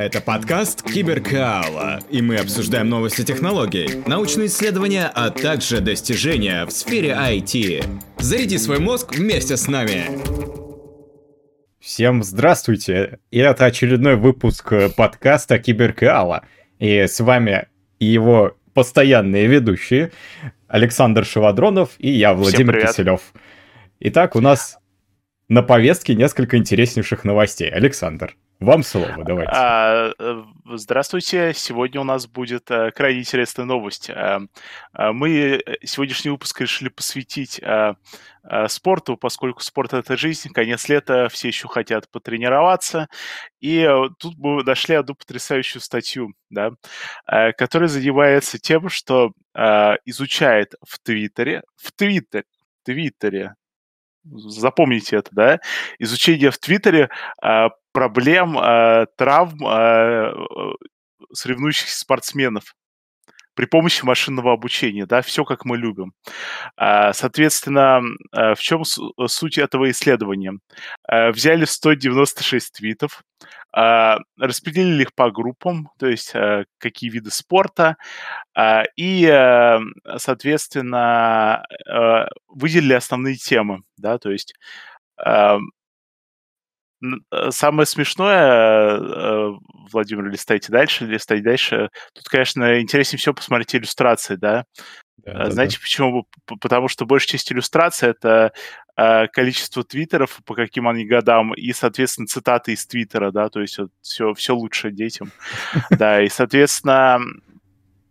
Это подкаст Киберкаала, и мы обсуждаем новости технологий, научные исследования, а также достижения в сфере IT. Заряди свой мозг вместе с нами. Всем здравствуйте! И это очередной выпуск подкаста Киберкаала. И с вами его постоянные ведущие Александр Шевадронов и я, Владимир Киселев. Итак, у нас на повестке несколько интереснейших новостей. Александр. Вам слово, давайте. А, э, здравствуйте. Сегодня у нас будет а, крайне интересная новость. А, мы сегодняшний выпуск решили посвятить спорту, поскольку спорт — это жизнь, конец лета, все еще хотят потренироваться. И тут мы нашли одну потрясающую статью, да, которая занимается тем, что изучает в Твиттере, в Твиттере, Твиттере, запомните это, да, изучение в Твиттере проблем, а, травм а, соревнующихся спортсменов при помощи машинного обучения, да, все как мы любим. А, соответственно, а, в чем суть этого исследования? А, взяли 196 твитов, распределили их по группам, то есть какие виды спорта, и, соответственно, выделили основные темы, да, то есть Э, самое смешное, э, Владимир, листайте дальше, листайте дальше. Тут, конечно, интереснее всего посмотреть иллюстрации, да. Да, э, Знаете да. почему? Потому что большая часть иллюстраций это количество твиттеров, по каким они годам, и, соответственно, цитаты из твиттера, да, то есть вот все, все лучше детям. Да, и, соответственно,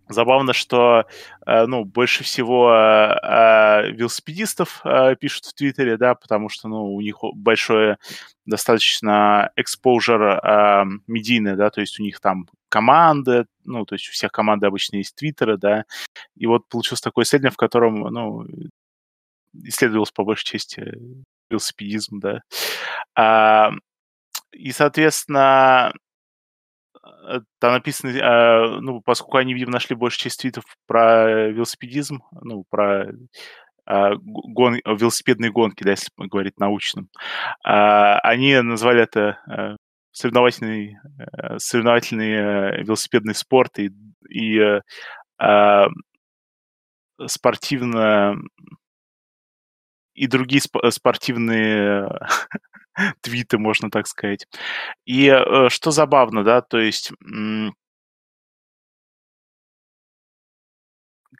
Забавно, что э, ну, больше всего э, велосипедистов э, пишут в Твиттере, да, потому что ну, у них большое достаточно exposure медийное, да, то есть у них там команды, ну, то есть у всех команды обычно есть Твиттеры, да, и вот получилось такое исследование, в котором, ну, исследовалось по большей части велосипедизм, да. А, и, соответственно, Э, там написано, э, ну, поскольку они, видимо, нашли больше часть твитов про велосипедизм, ну, про э, гон, велосипедные гонки, да, если говорить научным, они назвали это соревновательный, соревновательный велосипедный спорт и, и спортивно и другие спортивные твиты, можно так сказать. И э, что забавно, да, то есть,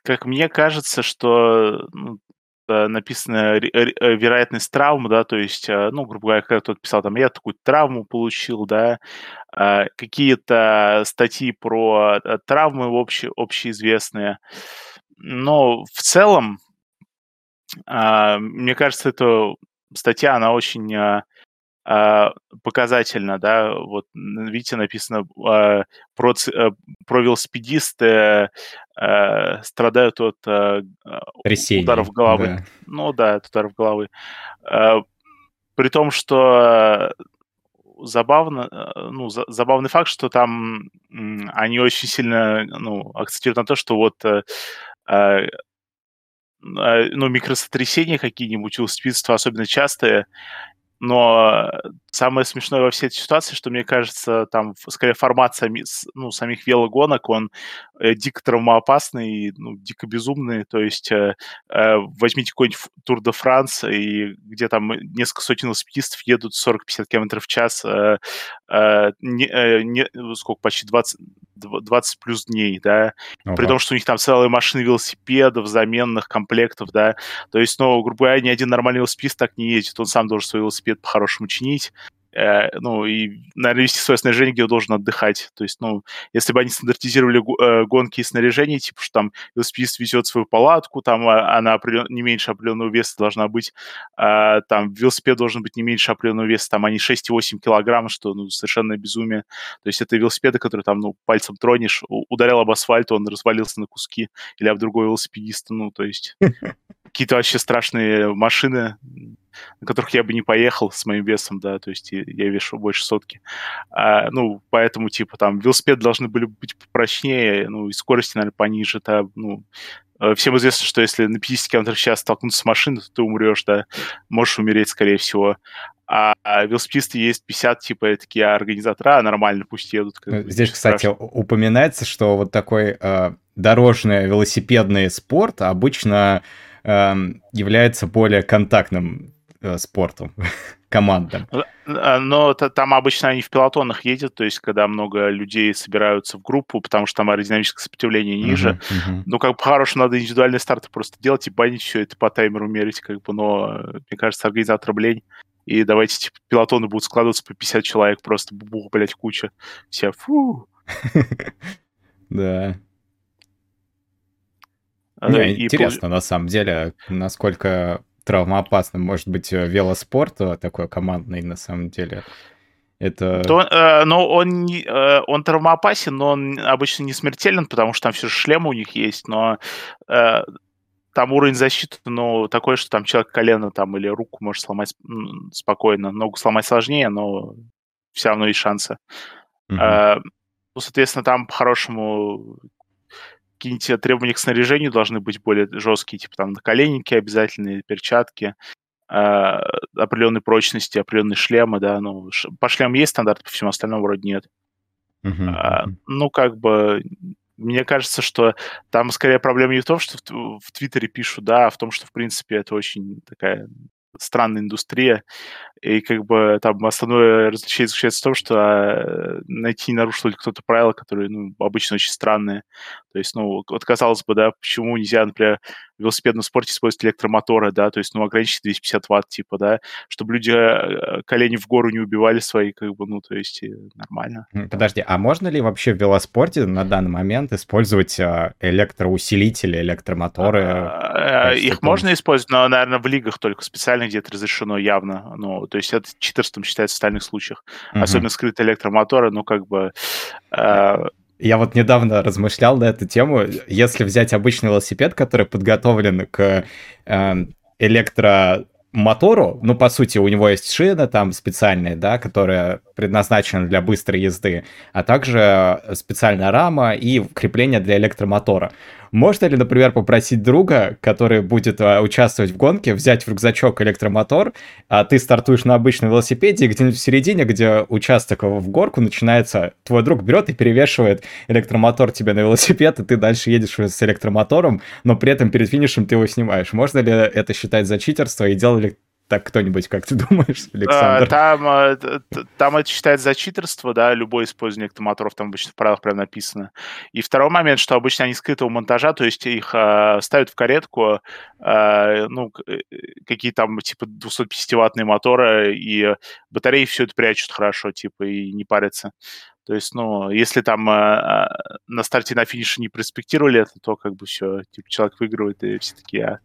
как мне кажется, что ну, написано э, вероятность травмы, да, то есть, э, ну, грубо говоря, когда кто-то писал, там, я такую травму получил, да, а, какие-то статьи про травмы общие, общеизвестные. Но в целом, а, мне кажется, эта статья, она очень показательно, да, вот видите, написано а, про, а, про велосипедисты а, страдают от а, Трясение, ударов головы. Да. Ну да, от ударов головы. А, при том, что забавно, ну, за, забавный факт, что там они очень сильно ну, акцентируют на то, что вот а, ну, микросотрясения какие-нибудь у велосипедистов особенно частые, но самое смешное во всей этой ситуации, что мне кажется, там скорее формат сами, ну, самих велогонок, он э, дико травмоопасный, ну, дико безумный. То есть э, э, возьмите какой-нибудь Тур де Франс, и где там несколько сотен велосипедистов едут 40-50 км в час, э, э, не, э, не, сколько, почти 20, 20 плюс дней, да, ага. при том, что у них там целая машина велосипедов, заменных комплектов, да, то есть, ну, грубо говоря, ни один нормальный велосипедист так не ездит, он сам должен свой велосипед по-хорошему чинить, ну, и, наверное, вести свое снаряжение, где он должен отдыхать. То есть, ну, если бы они стандартизировали э, гонки и снаряжение, типа, что там велосипедист везет свою палатку, там а, она определен... не меньше определенного веса должна быть, а, там велосипед должен быть не меньше определенного веса, там они 6,8 килограмм, что, ну, совершенно безумие. То есть это велосипеды, которые там, ну, пальцем тронешь, ударил об асфальт, он развалился на куски, или об другой велосипедиста, ну, то есть... какие-то вообще страшные машины, на которых я бы не поехал с моим весом, да, то есть я вешу больше сотки. А, ну, поэтому, типа, там, велосипеды должны были быть попрочнее, ну, и скорости, наверное, пониже, да, ну, э, Всем известно, что если на 50 км в час столкнуться с машиной, то ты умрешь, да, можешь умереть, скорее всего. А, а велосипедисты есть 50, типа, такие организаторы, а нормально, пусть едут. Здесь, кстати, страшно. упоминается, что вот такой э, дорожный велосипедный спорт обычно э, является более контактным э, спортом, командным. А, но там обычно они в пилотонах ездят, то есть когда много людей собираются в группу, потому что там аэродинамическое сопротивление ниже. Uh-huh, uh-huh. Ну, как бы по-хорошему надо индивидуальные старты просто делать и банить все это по таймеру мерить, как бы, но мне кажется, организаторам лень. И давайте, типа, пилотоны будут складываться по 50 человек, просто бух, блядь, куча. Все, фу. Да. А, Не, интересно, на самом деле, насколько травмоопасным может быть э, велоспорт э, такой командный на самом деле. Это... То, э, но он, э, он травмоопасен, но он обычно не смертелен, потому что там все же шлемы у них есть, но э, там уровень защиты, ну, такой, что там человек колено там или руку может сломать спокойно. Ногу сломать сложнее, но все равно есть шансы. Mm-hmm. Э, ну, соответственно, там по-хорошему какие-нибудь требования к снаряжению должны быть более жесткие, типа там наколенники обязательные, перчатки, э, определенной прочности, определенные шлемы, да, ну, ш... по шлему есть стандарт, по всему остальному вроде нет. Uh-huh. А, ну, как бы, мне кажется, что там скорее проблема не в том, что в, в Твиттере пишут, да, а в том, что, в принципе, это очень такая странная индустрия, и как бы там основное различие заключается в том, что а, найти, нарушил ли кто-то правила, которые, ну, обычно очень странные. То есть, ну, вот казалось бы, да, почему нельзя, например, в велосипедном спорте использовать электромоторы, да, то есть, ну, ограничить 250 ватт, типа, да, чтобы люди э, колени в гору не убивали свои, как бы, ну, то есть, нормально. Подожди, а можно ли вообще в велоспорте на данный момент использовать а, электроусилители, электромоторы? А, их можно использовать, но, наверное, в лигах только специально где-то разрешено явно, ну, то есть это читерством считается в остальных случаях. Угу. Особенно скрытые электромоторы, ну, как бы... Э... Я вот недавно размышлял на эту тему. Если взять обычный велосипед, который подготовлен к э, электро мотору, ну, по сути, у него есть шина там специальная, да, которая предназначена для быстрой езды, а также специальная рама и крепление для электромотора. Можно ли, например, попросить друга, который будет а, участвовать в гонке, взять в рюкзачок электромотор, а ты стартуешь на обычном велосипеде, и где-нибудь в середине, где участок в горку начинается, твой друг берет и перевешивает электромотор тебе на велосипед, и ты дальше едешь с электромотором, но при этом перед финишем ты его снимаешь. Можно ли это считать за читерство, и делали так кто-нибудь, как ты думаешь, Александр? Там, э, там это считается за читерство, да, любое использование электромоторов, там обычно в правилах прям написано. И второй момент, что обычно они скрытого монтажа, то есть их э, ставят в каретку, э, ну, э, какие там, типа, 250-ваттные моторы, и батареи все это прячут хорошо, типа, и не парятся. То есть, ну, если там э, на старте на финише не проспектировали это, то как бы все, типа, человек выигрывает, и все такие, а,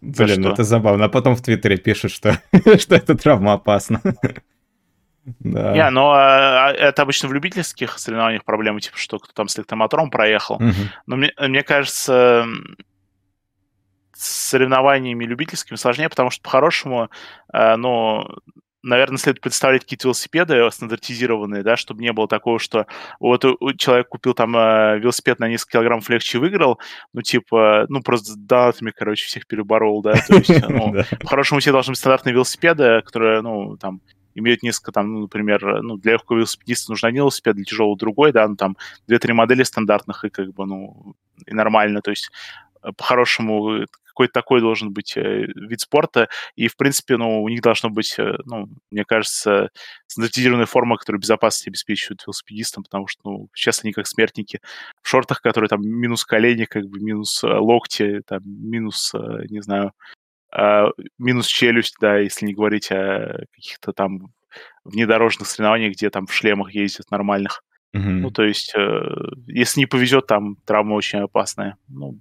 Блин, это забавно. А потом в Твиттере пишут, что, что это травма опасна. Да. Не, но а, это обычно в любительских соревнованиях проблемы, типа, что кто там с электромотором проехал. Угу. Но мне, мне кажется, с соревнованиями любительскими сложнее, потому что по-хорошему, э, ну, наверное, следует представлять какие-то велосипеды стандартизированные, да, чтобы не было такого, что вот человек купил там э, велосипед на несколько килограммов легче и выиграл, ну, типа, ну, просто датами, короче, всех переборол, да, то есть, ну, по-хорошему все должны быть стандартные велосипеды, которые, ну, там, имеют несколько, там, ну, например, ну, для легкого велосипедиста нужен один велосипед, для тяжелого другой, да, ну, там, две-три модели стандартных, и как бы, ну, и нормально, то есть э, по-хорошему какой-то такой должен быть э, вид спорта, и, в принципе, ну, у них должно быть, э, ну, мне кажется, стандартизированная форма, которая безопасность обеспечивает велосипедистам, потому что, ну, сейчас они как смертники в шортах, которые там минус колени, как бы минус э, локти, там, минус, не знаю, а, минус челюсть, да, если не говорить о каких-то там внедорожных соревнованиях, где там в шлемах ездят нормальных. Mm-hmm. Ну, то есть, если не повезет, там травма очень опасная. Ну,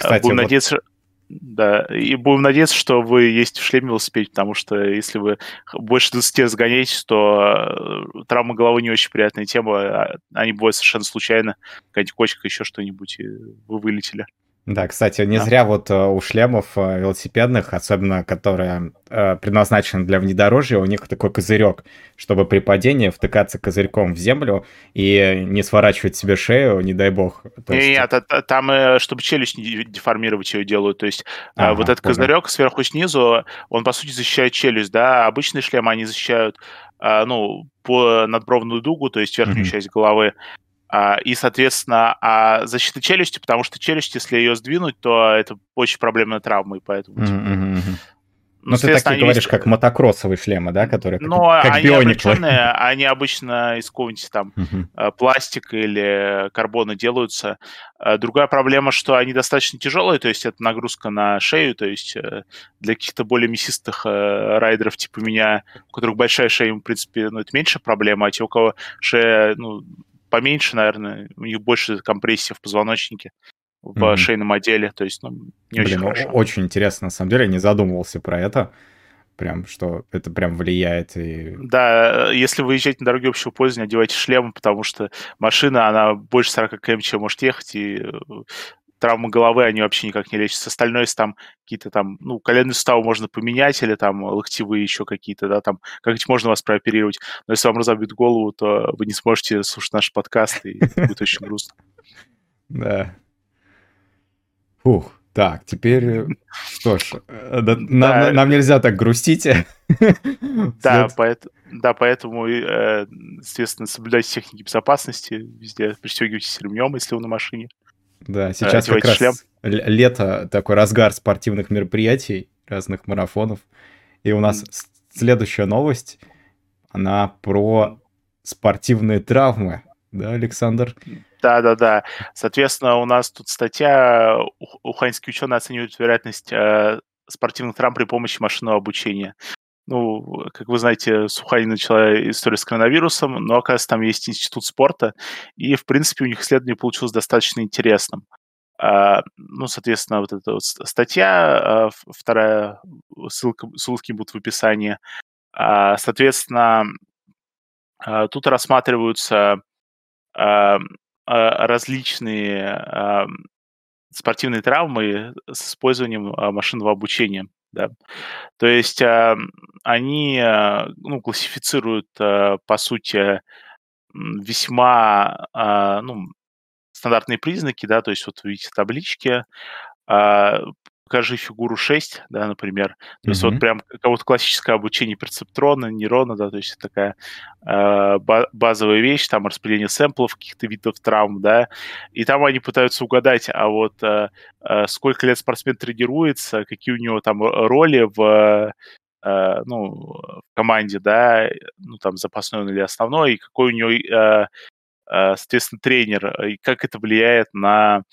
кстати, будем вот... надеяться, да, и будем надеяться, что вы есть в шлеме велосипеде, потому что если вы больше 20 разгоняетесь, то э, травма головы не очень приятная тема, а они бывают совершенно случайно, какая-нибудь кочка, еще что-нибудь, и вы вылетели. Да, кстати, не да. зря вот э, у шлемов э, велосипедных, особенно которые э, предназначены для внедорожья, у них такой козырек, чтобы при падении втыкаться козырьком в землю и не сворачивать себе шею, не дай бог. То есть... Нет, там, чтобы челюсть не деформировать ее делают, то есть ага, вот этот понял. козырек сверху снизу, он по сути защищает челюсть, да, обычные шлемы они защищают ну, по надбровную дугу, то есть верхнюю mm-hmm. часть головы, а, и, соответственно, а защита челюсти, потому что челюсть, если ее сдвинуть, то это очень проблемная травма, и поэтому... Mm-hmm. Ну, ну ты такие говоришь, есть... как мотокроссовые шлемы, да, которые как, Но как они облегченные, они обычно из какого-нибудь там uh-huh. пластика или карбона делаются. А другая проблема, что они достаточно тяжелые, то есть это нагрузка на шею, то есть э, для каких-то более мясистых э, райдеров типа меня, у которых большая шея, в принципе, ну, это меньше проблема, а те, у кого шея, ну, поменьше, наверное, у них больше компрессии в позвоночнике в mm-hmm. шейном отделе, то есть, ну, не Блин, очень хорошо. Очень интересно, на самом деле, я не задумывался про это, прям, что это прям влияет. И... Да, если вы езжаете на дороге общего пользования, одевайте шлем, потому что машина, она больше 40 км чем может ехать, и травмы головы, они вообще никак не лечатся. Остальное, там какие-то там, ну, коленные суставы можно поменять, или там локтевые еще какие-то, да, там как-нибудь можно вас прооперировать. Но если вам разобьют голову, то вы не сможете слушать наш подкаст, и будет очень грустно. Да. Фух. Так, теперь, что ж, э, нам, нам нельзя так грустить. Да, поэтому, да, поэтому, э, естественно, соблюдайте техники безопасности, везде пристегивайтесь ремнем, если вы на машине. Да, сейчас как раз шлем. лето, такой разгар спортивных мероприятий, разных марафонов. И у нас следующая новость, она про спортивные травмы, да, Александр? Да, да, да. Соответственно, у нас тут статья, уханьские ученые оценивают вероятность э, спортивных травм при помощи машинного обучения. Ну, как вы знаете, Сухани начала историю с коронавирусом, но, оказывается, там есть институт спорта, и, в принципе, у них исследование получилось достаточно интересным. А, ну, соответственно, вот эта вот статья, а, вторая, ссылка, ссылки будут в описании. А, соответственно, а, тут рассматриваются а, различные спортивные травмы с использованием машинного обучения. Да. То есть э, они э, ну, классифицируют, э, по сути, весьма э, ну, стандартные признаки, да, то есть вот видите таблички, э, покажи фигуру 6, да, например. То mm-hmm. есть вот прям какое-то классическое обучение перцептрона, нейрона, да, то есть такая э, базовая вещь, там распределение сэмплов, каких-то видов травм, да, и там они пытаются угадать, а вот э, э, сколько лет спортсмен тренируется, какие у него там роли в э, ну, в команде, да, ну, там, запасной или основной, и какой у него, э, э, соответственно, тренер, и как это влияет на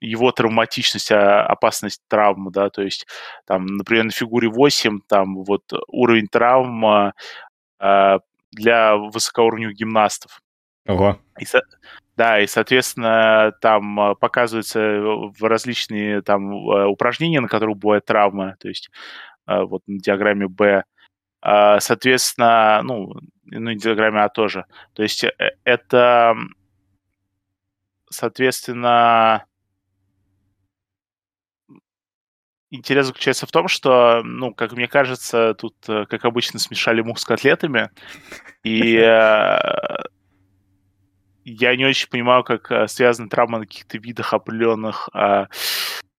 его травматичность, а, опасность травмы, да, то есть там, например, на фигуре 8 там вот уровень травм э, для высокоуровневых гимнастов. Ого. И, да, и, соответственно, там а, показываются различные там упражнения, на которых бывают травмы, то есть вот на диаграмме Б, соответственно, ну, ну и диаграмме А тоже. То есть э, это, соответственно, интерес заключается в том, что, ну, как мне кажется, тут, э, как обычно, смешали мух с котлетами. И э, я не очень понимаю, как э, связаны травмы на каких-то видах определенных,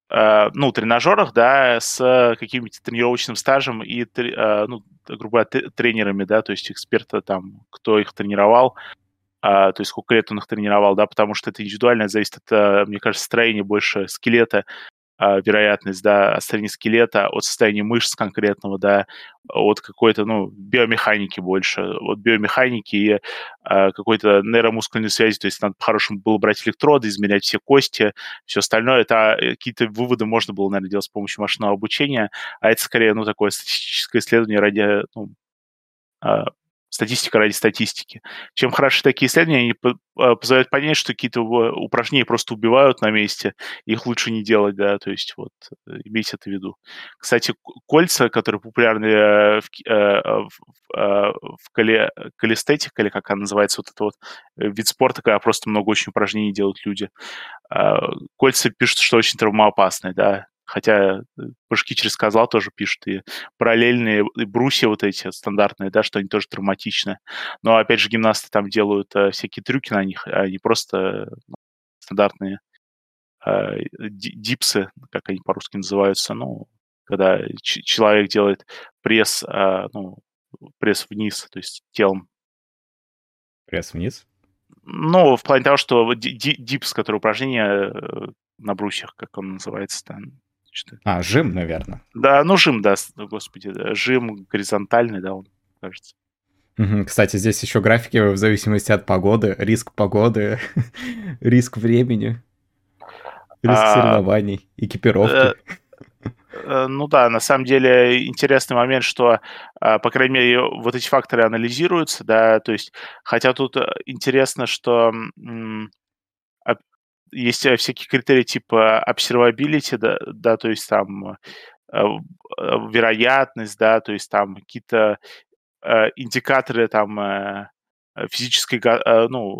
ну, тренажерах, да, с каким-нибудь тренировочным стажем и, ну, грубо говоря, тренерами, да, то есть эксперта там, кто их тренировал, а, то есть сколько лет он их тренировал, да, потому что это индивидуально зависит от, мне кажется, строения больше скелета, а, вероятность, да, от состояния скелета, от состояния мышц конкретного, да, от какой-то, ну, биомеханики больше, от биомеханики и а, какой-то нейромускульной связи, то есть надо по-хорошему было брать электроды, измерять все кости, все остальное, это э, какие-то выводы можно было, наверное, делать с помощью машинного обучения, а это скорее, ну, такое статистическое исследование ради, ну, а, статистика ради статистики. Чем хороши такие исследования, они а, позволяют понять, что какие-то упражнения просто убивают на месте, их лучше не делать, да, то есть вот э, имейте это в виду. Кстати, кольца, которые популярны э, в, э, в, в кали, калистетик, или как она называется, вот это вот вид спорта, когда просто много очень упражнений делают люди. А, кольца пишут, что очень травмоопасные, да, хотя прыжки через козла тоже пишут, и параллельные и брусья вот эти стандартные, да, что они тоже травматичны. Но, опять же, гимнасты там делают э, всякие трюки на них, а не просто ну, стандартные э, дипсы, как они по-русски называются, ну, когда человек делает пресс, э, ну, пресс вниз, то есть телом. Пресс вниз? Ну, в плане того, что дипс, который упражнение э, на брусьях, как он называется, там, что А, жим, наверное. Да, ну жим, да, господи, да. жим горизонтальный, да, он, кажется. Кстати, здесь еще графики в зависимости от погоды, риск погоды, риск времени, риск а, соревнований, экипировки. Э, э, ну да, на самом деле интересный момент, что, а, по крайней мере, вот эти факторы анализируются, да, то есть, хотя тут э, интересно, что есть э, всякие критерии типа observability, да, да то есть там э, э, вероятность, да, то есть там какие-то индикаторы там физической, ну,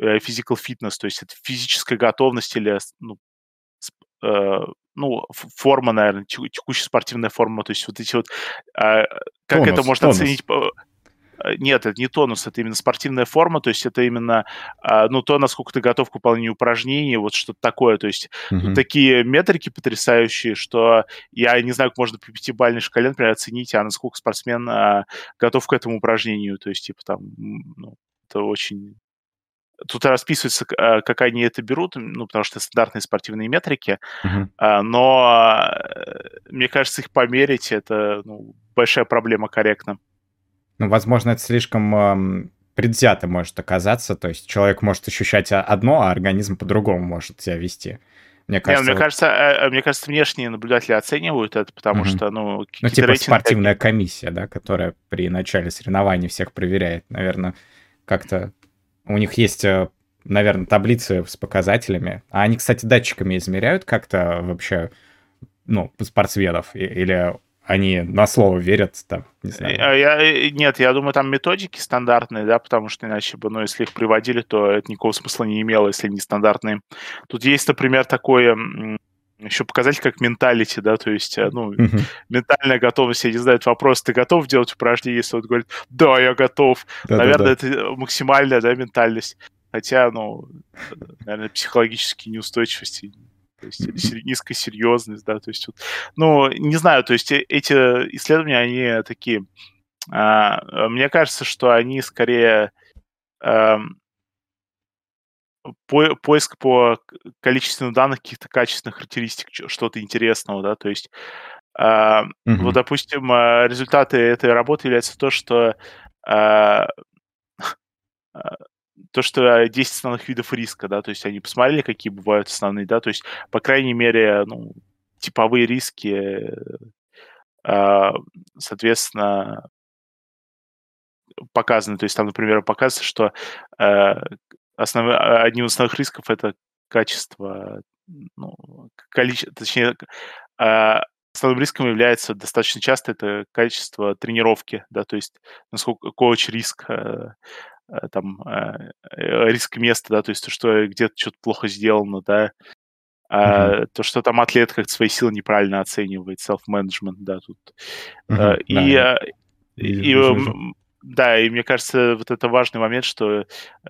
physical fitness, то есть это физическая готовность или ну, ну, форма, наверное, текущая спортивная форма, то есть вот эти вот, э, как тонус, это можно тонус. оценить нет, это не тонус, это именно спортивная форма, то есть это именно, а, ну, то, насколько ты готов к выполнению упражнений, вот что-то такое, то есть mm-hmm. такие метрики потрясающие, что я не знаю, как можно по пятибалльной шкале, например, оценить, а насколько спортсмен а, готов к этому упражнению, то есть, типа, там, ну, это очень Тут расписывается, а, как они это берут, ну, потому что стандартные спортивные метрики, uh-huh. но э, мне кажется, их померить это ну, большая проблема корректно. Ну, возможно, это слишком предвзято может оказаться. То есть человек может ощущать одно, а организм по-другому может себя вести. Мне кажется, Не, мне, вот... кажется, э, э, мне кажется, внешние наблюдатели оценивают это, потому угу. что, ну, Ну, типа спортивная такие... комиссия, да, которая при начале соревнований всех проверяет. Наверное, как-то у них есть, э, наверное, таблицы с показателями. А они, кстати, датчиками измеряют как-то вообще, ну, спортсменов? Или они на слово верят, там, не знаю. А я, э, нет, я думаю, там методики стандартные, да, потому что иначе бы, ну, если их приводили, то это никакого смысла не имело, если они стандартные. Тут есть, например, такое еще показатель как менталити, да, то есть, э, ну, uh-huh. ментальная готовность, я не знаю, вопрос, ты готов делать упражнение, если он говорит, да, я готов. Да, Наверное, да, да. это максимальная, да, ментальность. Хотя, ну, наверное, психологические неустойчивости то есть низкая серьезность, да, то есть, вот, ну, не знаю, то есть э, эти исследования, они такие, а, мне кажется, что они скорее а, по, поиск по количественным данных каких-то качественных характеристик, что-то интересного, да, то есть, а, mm-hmm. вот, допустим, а, результаты этой работы являются то, что а, а то, что 10 основных видов риска, да, то есть они посмотрели, какие бывают основные, да, то есть, по крайней мере, ну, типовые риски, э, соответственно, показаны. То есть там, например, показывается, что э, основ... одним из основных рисков это качество, ну, количество, точнее, основным риском является достаточно часто это качество тренировки, да, то есть насколько коуч риск Э, там э, э, риск места, да, то есть то, что где-то что-то плохо сделано, да, а, uh-huh. то, что там атлет как свои силы неправильно оценивает, self-management, да, тут. Uh-huh, и, да. и, и, и да, и мне кажется, вот это важный момент, что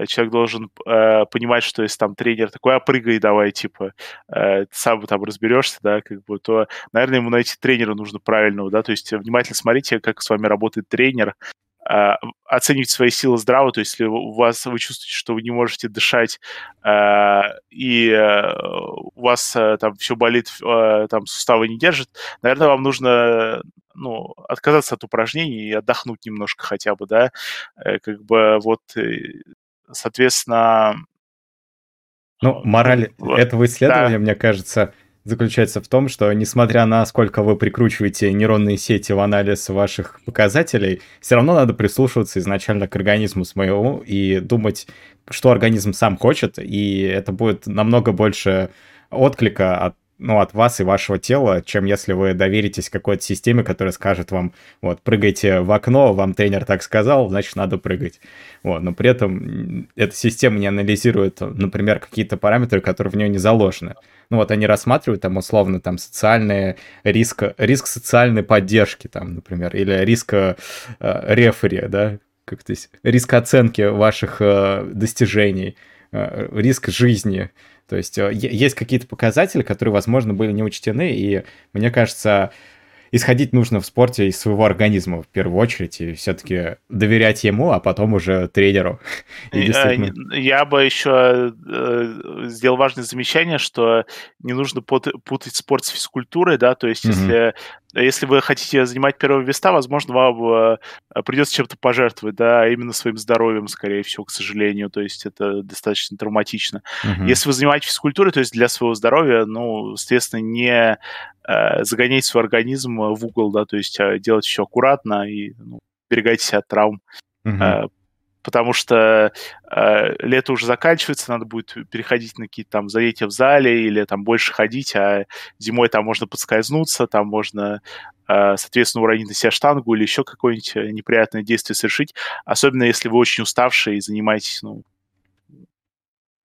человек должен э, понимать, что если там тренер такой, а прыгай давай, типа, э, ты сам там разберешься, да, как бы, то, наверное, ему найти тренера нужно правильного, да, то есть внимательно смотрите, как с вами работает тренер, а, оценивать свои силы здраво, то есть если у вас вы чувствуете, что вы не можете дышать э, и э, у вас э, там все болит, э, там суставы не держат, наверное, вам нужно ну, отказаться от упражнений и отдохнуть немножко хотя бы, да, э, как бы вот, э, соответственно... Ну, мораль этого исследования, да. мне кажется, заключается в том, что несмотря на сколько вы прикручиваете нейронные сети в анализ ваших показателей, все равно надо прислушиваться изначально к организму своему и думать, что организм сам хочет, и это будет намного больше отклика от ну, от вас и вашего тела, чем если вы доверитесь какой-то системе, которая скажет вам, вот, прыгайте в окно, вам тренер так сказал, значит, надо прыгать. Вот, но при этом эта система не анализирует, например, какие-то параметры, которые в нее не заложены. Ну, вот они рассматривают там условно там социальные риск, риск социальной поддержки, там, например, или риск э, рефери, да, как то риск оценки ваших э, достижений, э, риск жизни, то есть э, есть какие-то показатели, которые, возможно, были не учтены, и мне кажется, исходить нужно в спорте из своего организма в первую очередь, и все-таки доверять ему, а потом уже тренеру. И действительно... Я бы еще э, сделал важное замечание, что не нужно путать спорт с физкультурой, да, то есть mm-hmm. если если вы хотите занимать первые места, возможно, вам э, придется чем-то пожертвовать, да, именно своим здоровьем, скорее всего, к сожалению, то есть это достаточно травматично. Uh-huh. Если вы занимаетесь физкультурой, то есть для своего здоровья, ну, соответственно, не э, загонять свой организм в угол, да, то есть э, делать все аккуратно и ну, берегайте себя от травм. Uh-huh. Потому что э, лето уже заканчивается, надо будет переходить на какие-то там занятия в зале или там больше ходить, а зимой там можно подскользнуться, там можно, э, соответственно, уронить на себя штангу или еще какое-нибудь э, неприятное действие совершить, особенно если вы очень уставшие и занимаетесь, ну,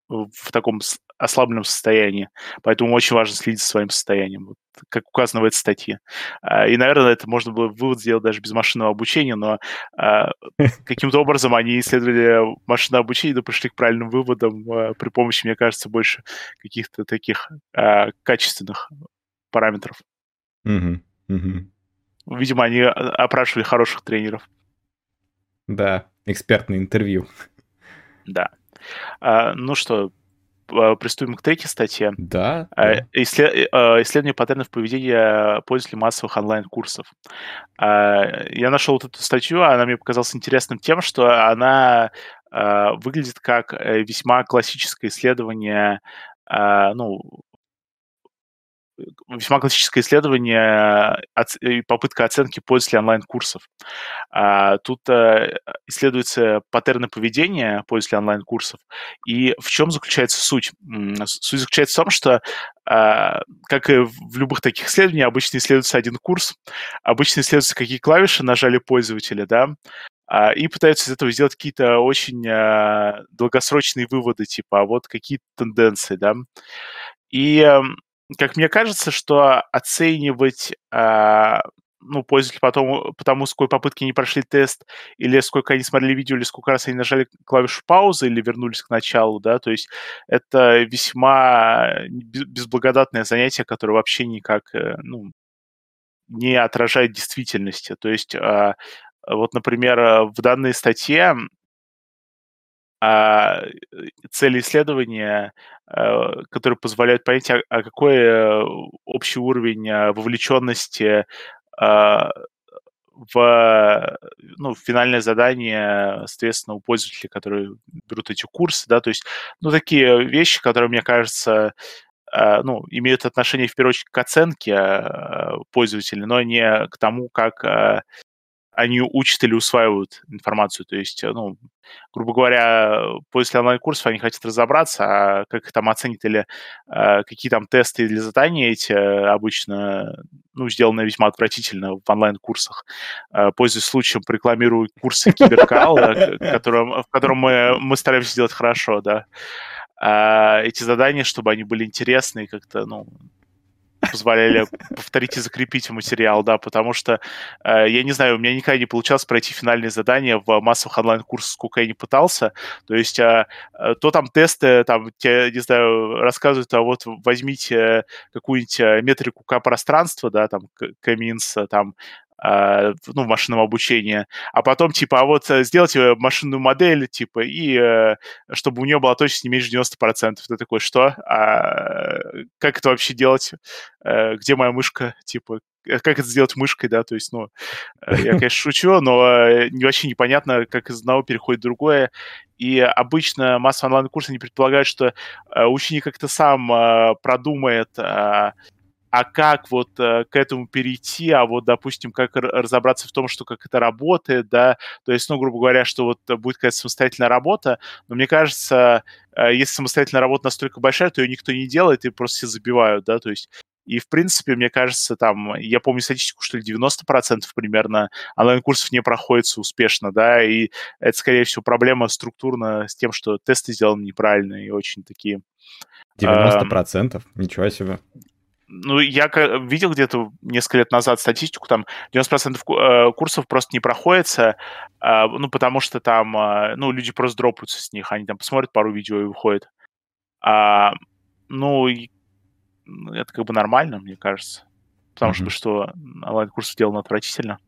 в таком ослабленном состоянии. Поэтому очень важно следить за своим состоянием, вот, как указано в этой статье. А, и, наверное, это можно было вывод сделать даже без машинного обучения, но а, каким-то образом они исследовали машинное обучение, но пришли к правильным выводам а, при помощи, мне кажется, больше каких-то таких качественных параметров. Видимо, они опрашивали хороших тренеров. Да, экспертное интервью. Да. А, ну что, приступим к третьей статье. Да. А, да. Исследование паттернов поведения пользователей массовых онлайн-курсов. Я нашел вот эту статью, она мне показалась интересным тем, что она выглядит как э, весьма классическое исследование ну, весьма классическое исследование и попытка оценки пользователей онлайн-курсов. А, тут э, исследуются паттерны поведения пользователей онлайн-курсов. И в чем заключается суть? Суть заключается в том, что а, как и в любых таких исследованиях, обычно исследуется один курс, обычно исследуются, какие клавиши нажали пользователи, да, а, и пытаются из этого сделать какие-то очень долгосрочные выводы, типа, а вот какие тенденции, да. И эм, как мне кажется, что оценивать а, ну, пользователи потом, потому сколько попытки не прошли тест, или сколько они смотрели видео, или сколько раз они нажали клавишу паузы, или вернулись к началу, да, то есть это весьма безблагодатное занятие, которое вообще никак, э, ну, не отражает действительности. То есть, а, вот, например, в данной статье а, цели исследования, а, которые позволяют понять, а, а какой э, общий уровень а, вовлеченности в ну, финальное задание, соответственно, у пользователей, которые берут эти курсы, да, то есть, ну, такие вещи, которые, мне кажется, ну, имеют отношение, в первую очередь, к оценке пользователя, но не к тому, как они учат или усваивают информацию. То есть, э, ну, грубо говоря, после онлайн-курсов они хотят разобраться, а как их там оценить или э, какие там тесты или задания эти обычно, ну, сделаны весьма отвратительно в онлайн-курсах. Э, пользуясь случаем, рекламирую курсы киберкал, в котором мы, мы стараемся сделать хорошо, да. А эти задания, чтобы они были интересны и как-то, ну, позволяли повторить и закрепить материал, да, потому что, э, я не знаю, у меня никогда не получалось пройти финальные задания в массовых онлайн-курсах, сколько я не пытался, то есть э, э, то там тесты, там, тебе, не знаю, рассказывают, а вот возьмите какую-нибудь э, метрику К-пространства, да, там, К-минс, там, а, ну, в машинном обучении, а потом, типа, а вот э, сделайте машинную модель, типа, и э, чтобы у нее была точность не меньше 90%. Ты такой, что? А как это вообще делать? Э, где моя мышка? Типа, как это сделать мышкой, да, то есть, ну, я, конечно, шучу, но вообще непонятно, как из одного переходит другое, и обычно массовые онлайн-курсы не предполагают, что ученик как-то сам продумает а как вот э, к этому перейти, а вот, допустим, как разобраться в том, что как это работает, да, то есть, ну, грубо говоря, что вот будет какая-то самостоятельная работа, но мне кажется, э, если самостоятельная работа настолько большая, то ее никто не делает, и просто все забивают, да, то есть и, в принципе, мне кажется, там, я помню статистику, что ли, 90% примерно онлайн-курсов не проходится успешно, да, и это, скорее всего, проблема структурно с тем, что тесты сделаны неправильно и очень такие... 90%? Эм, Ничего себе ну, я видел где-то несколько лет назад статистику, там 90% э, курсов просто не проходится, а, ну, потому что там, а, ну, люди просто дропаются с них, они там посмотрят пару видео и выходят. А, ну, это как бы нормально, мне кажется. Потому mm-hmm. что, что онлайн-курс сделан отвратительно.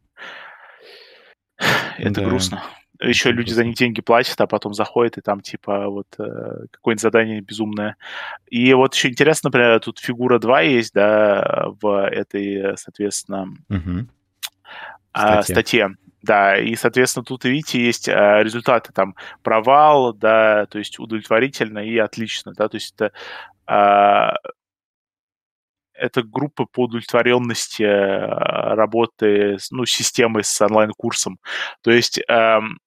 Это да. грустно еще люди за них деньги платят, а потом заходят, и там, типа, вот э, какое-нибудь задание безумное. И вот еще интересно, например, тут фигура 2 есть, да, в этой, соответственно, угу. статье. статье. Да, и, соответственно, тут, видите, есть а, результаты, там, провал, да, то есть удовлетворительно и отлично, да, то есть это а, это группа по удовлетворенности работы ну, системы с онлайн-курсом. То есть эм,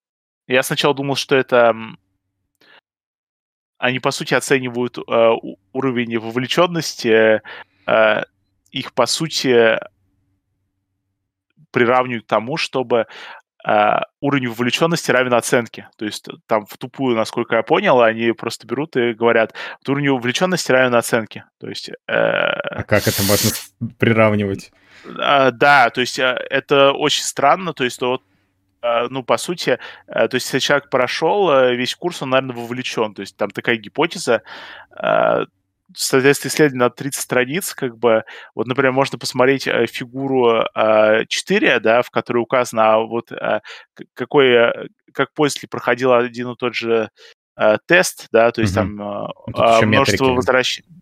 я сначала думал, что это они, по сути, оценивают э, уровень вовлеченности, э, их, по сути, приравнивают к тому, чтобы э, уровень вовлеченности равен оценке. То есть там в тупую, насколько я понял, они просто берут и говорят, вот уровень вовлеченности равен оценке. То есть... Э, а как это можно приравнивать? Э, да, то есть э, это очень странно. То есть вот а, ну, по сути, э, то есть если человек прошел э, весь курс, он, наверное, вовлечен. То есть там такая гипотеза, а, соответственно, исследование на 30 страниц, как бы, вот, например, можно посмотреть э, фигуру 4, да, в которой указано, вот какой, как пользователь проходил один и тот же тест, да, то есть угу. там множество возвращений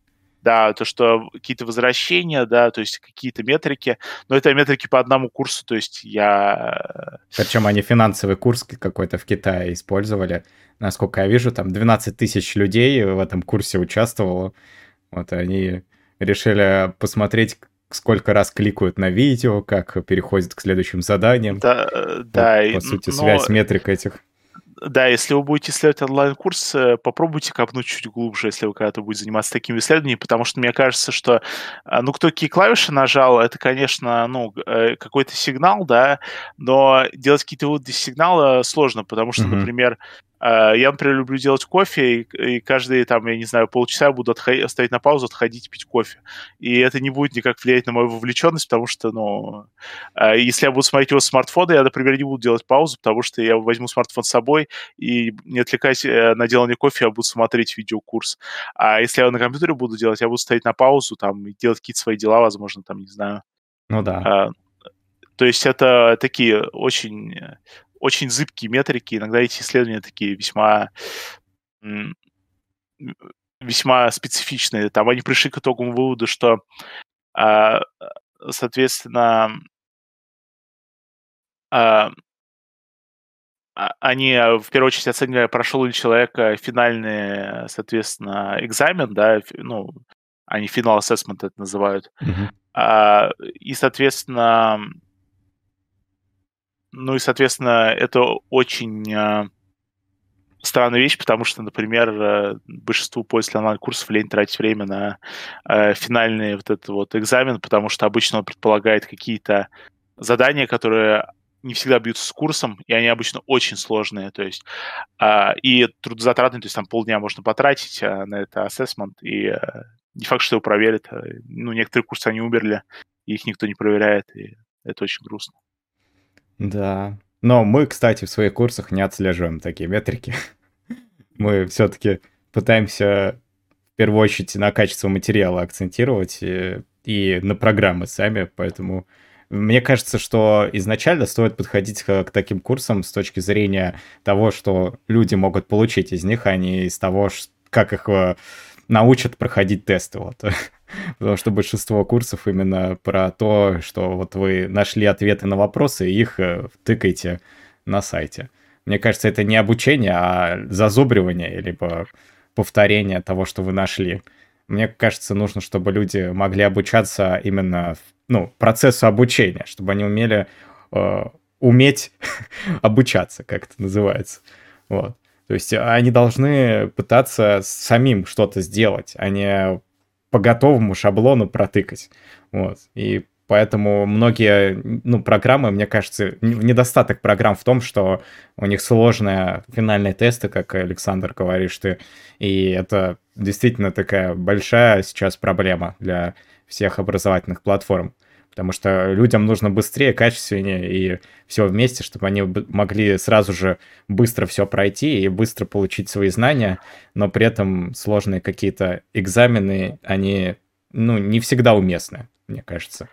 да, то, что какие-то возвращения, да, то есть какие-то метрики, но это метрики по одному курсу, то есть я... Причем они финансовый курс какой-то в Китае использовали, насколько я вижу, там 12 тысяч людей в этом курсе участвовало, вот они решили посмотреть, сколько раз кликают на видео, как переходят к следующим заданиям. Да, вот, да. По сути, но... связь метрик этих да, если вы будете исследовать онлайн-курс, э, попробуйте копнуть чуть глубже, если вы когда-то будете заниматься такими исследованиями, потому что мне кажется, что, а, ну, кто какие клавиши нажал, это, конечно, ну, э, какой-то сигнал, да, но делать какие-то выводы из сигнала сложно, потому что, mm-hmm. например, я, например, люблю делать кофе, и, и каждые, там, я не знаю, полчаса буду отходить, стоять на паузу, отходить пить кофе. И это не будет никак влиять на мою вовлеченность, потому что, ну, а, если я буду смотреть его с смартфона, я, например, не буду делать паузу, потому что я возьму смартфон с собой и, не отвлекаясь э, на делание кофе, я буду смотреть видеокурс. А если я на компьютере буду делать, я буду стоять на паузу, там, и делать какие-то свои дела, возможно, там, не знаю. Ну да. А, то есть это такие очень очень зыбкие метрики. Иногда эти исследования такие весьма весьма специфичные. Там они пришли к итоговому выводу, что, а, соответственно, а, а, они в первую очередь оценивали, прошел ли человек финальный, соответственно, экзамен, да, ну, они final assessment это называют. Mm-hmm. И, соответственно, ну и, соответственно, это очень э, странная вещь, потому что, например, э, большинству пользователей онлайн-курсов лень тратить время на э, финальный вот этот вот экзамен, потому что обычно он предполагает какие-то задания, которые не всегда бьются с курсом, и они обычно очень сложные, то есть э, и трудозатратные, то есть там полдня можно потратить э, на это ассессмент, и э, не факт, что его проверят. Э, ну, некоторые курсы, они умерли, их никто не проверяет, и это очень грустно. Да. Но мы, кстати, в своих курсах не отслеживаем такие метрики. Мы все-таки пытаемся в первую очередь на качество материала акцентировать и, и на программы сами, поэтому мне кажется, что изначально стоит подходить к, к таким курсам с точки зрения того, что люди могут получить из них, а не из того, как их э, научат проходить тесты. Вот. Потому что большинство курсов именно про то, что вот вы нашли ответы на вопросы и их э, тыкаете на сайте. Мне кажется, это не обучение, а зазубривание, либо повторение того, что вы нашли. Мне кажется, нужно, чтобы люди могли обучаться именно ну, процессу обучения, чтобы они умели э, уметь обучаться, как это называется. Вот. То есть они должны пытаться самим что-то сделать, а не по готовому шаблону протыкать. Вот. И поэтому многие ну, программы, мне кажется, недостаток программ в том, что у них сложные финальные тесты, как Александр говоришь ты, и это действительно такая большая сейчас проблема для всех образовательных платформ потому что людям нужно быстрее, качественнее и все вместе, чтобы они могли сразу же быстро все пройти и быстро получить свои знания, но при этом сложные какие-то экзамены, они ну, не всегда уместны, мне кажется.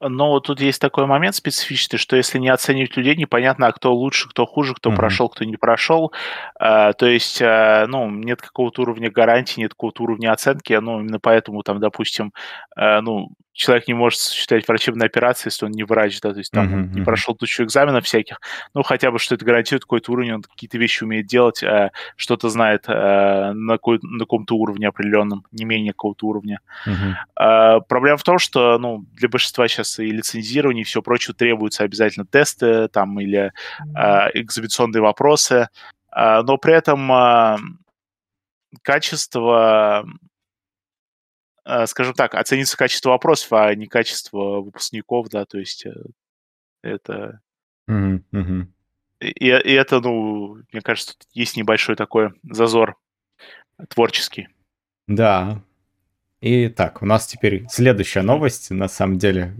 Но тут есть такой момент специфический, что если не оценивать людей, непонятно, а кто лучше, кто хуже, кто mm-hmm. прошел, кто не прошел. А, то есть, а, ну, нет какого-то уровня гарантии, нет какого-то уровня оценки, ну, именно поэтому там, допустим, а, ну, человек не может осуществлять врачебные операции, если он не врач, да, то есть там uh-huh, не прошел тысячу экзаменов всяких, ну, хотя бы, что это гарантирует какой-то уровень, он какие-то вещи умеет делать, э, что-то знает э, на, какой, на каком-то уровне определенном, не менее какого-то уровня. Uh-huh. Э, проблема в том, что, ну, для большинства сейчас и лицензирование, и все прочее требуются обязательно тесты, там, или э, экзаменационные вопросы, э, но при этом э, качество скажем так, оценится качество вопросов, а не качество выпускников, да, то есть э, это... Mm-hmm. Mm-hmm. И, и это, ну, мне кажется, есть небольшой такой зазор творческий. Да. И так, у нас теперь следующая новость, на самом деле,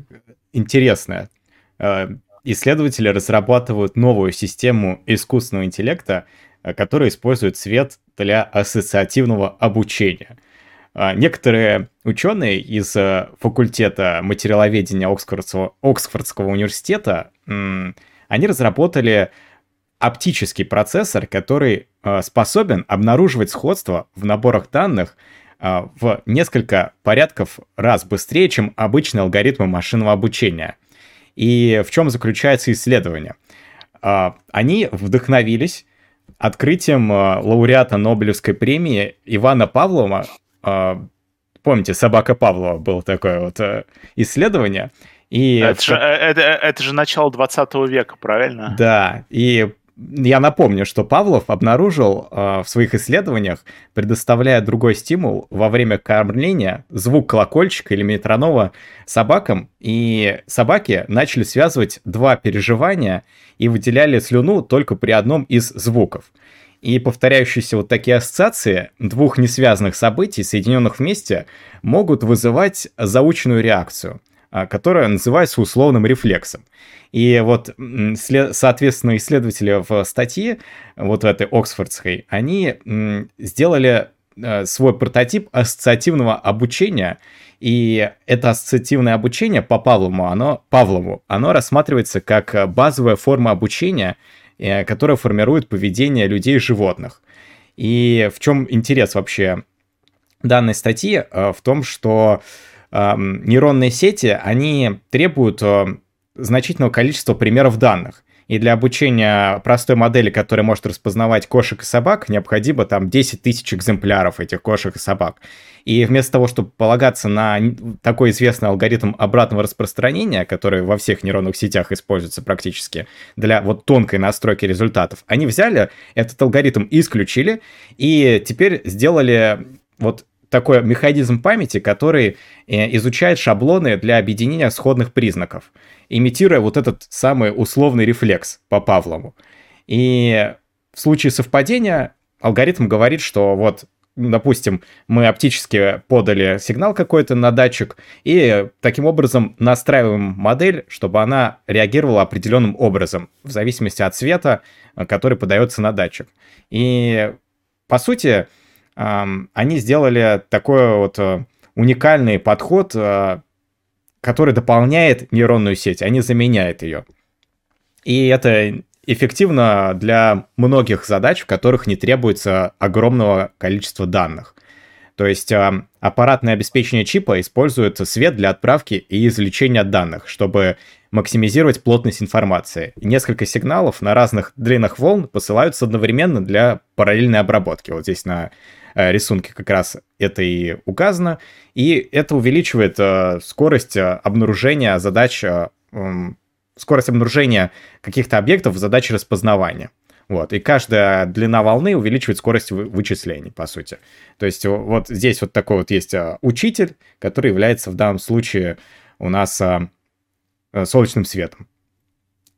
интересная. Э, исследователи разрабатывают новую систему искусственного интеллекта, которая использует цвет для ассоциативного обучения – некоторые ученые из э, факультета материаловедения Оксфордского, Оксфордского университета, они разработали оптический процессор, который э, способен обнаруживать сходство в наборах данных э, в несколько порядков раз быстрее, чем обычные алгоритмы машинного обучения. И в чем заключается исследование? Они вдохновились открытием лауреата Нобелевской премии Ивана Павлова а, помните, собака Павлова было такое вот э, исследование. И это, же, э, это, это же начало 20 века, правильно? Да, и я напомню, что Павлов обнаружил э, в своих исследованиях, предоставляя другой стимул во время кормления, звук колокольчика или метронова собакам, и собаки начали связывать два переживания и выделяли слюну только при одном из звуков. И повторяющиеся вот такие ассоциации двух несвязанных событий, соединенных вместе, могут вызывать заученную реакцию, а, которая называется условным рефлексом. И вот, соответственно, исследователи в статье, вот в этой Оксфордской, они сделали э, свой прототип ассоциативного обучения, и это ассоциативное обучение по Павлову, оно, Павлову, оно рассматривается как базовая форма обучения – которая формирует поведение людей и животных. И в чем интерес вообще данной статьи? Э, в том, что эм, нейронные сети, они требуют э, значительного количества примеров данных. И для обучения простой модели, которая может распознавать кошек и собак, необходимо там 10 тысяч экземпляров этих кошек и собак. И вместо того, чтобы полагаться на такой известный алгоритм обратного распространения, который во всех нейронных сетях используется практически для вот тонкой настройки результатов, они взяли этот алгоритм, исключили, и теперь сделали вот такой механизм памяти, который э, изучает шаблоны для объединения сходных признаков, имитируя вот этот самый условный рефлекс по Павлову. И в случае совпадения алгоритм говорит, что вот допустим, мы оптически подали сигнал какой-то на датчик, и таким образом настраиваем модель, чтобы она реагировала определенным образом, в зависимости от цвета, который подается на датчик. И, по сути, они сделали такой вот э, уникальный подход, э, который дополняет нейронную сеть, а не заменяет ее. И это эффективно для многих задач, в которых не требуется огромного количества данных. То есть э, аппаратное обеспечение чипа использует свет для отправки и извлечения данных, чтобы максимизировать плотность информации. Несколько сигналов на разных длинах волн посылаются одновременно для параллельной обработки. Вот здесь на рисунке как раз это и указано. И это увеличивает э, скорость э, обнаружения задач, э, э, скорость обнаружения каких-то объектов в задаче распознавания. Вот, и каждая длина волны увеличивает скорость вычислений, по сути. То есть вот здесь вот такой вот есть э, учитель, который является в данном случае у нас э, Э, солнечным светом.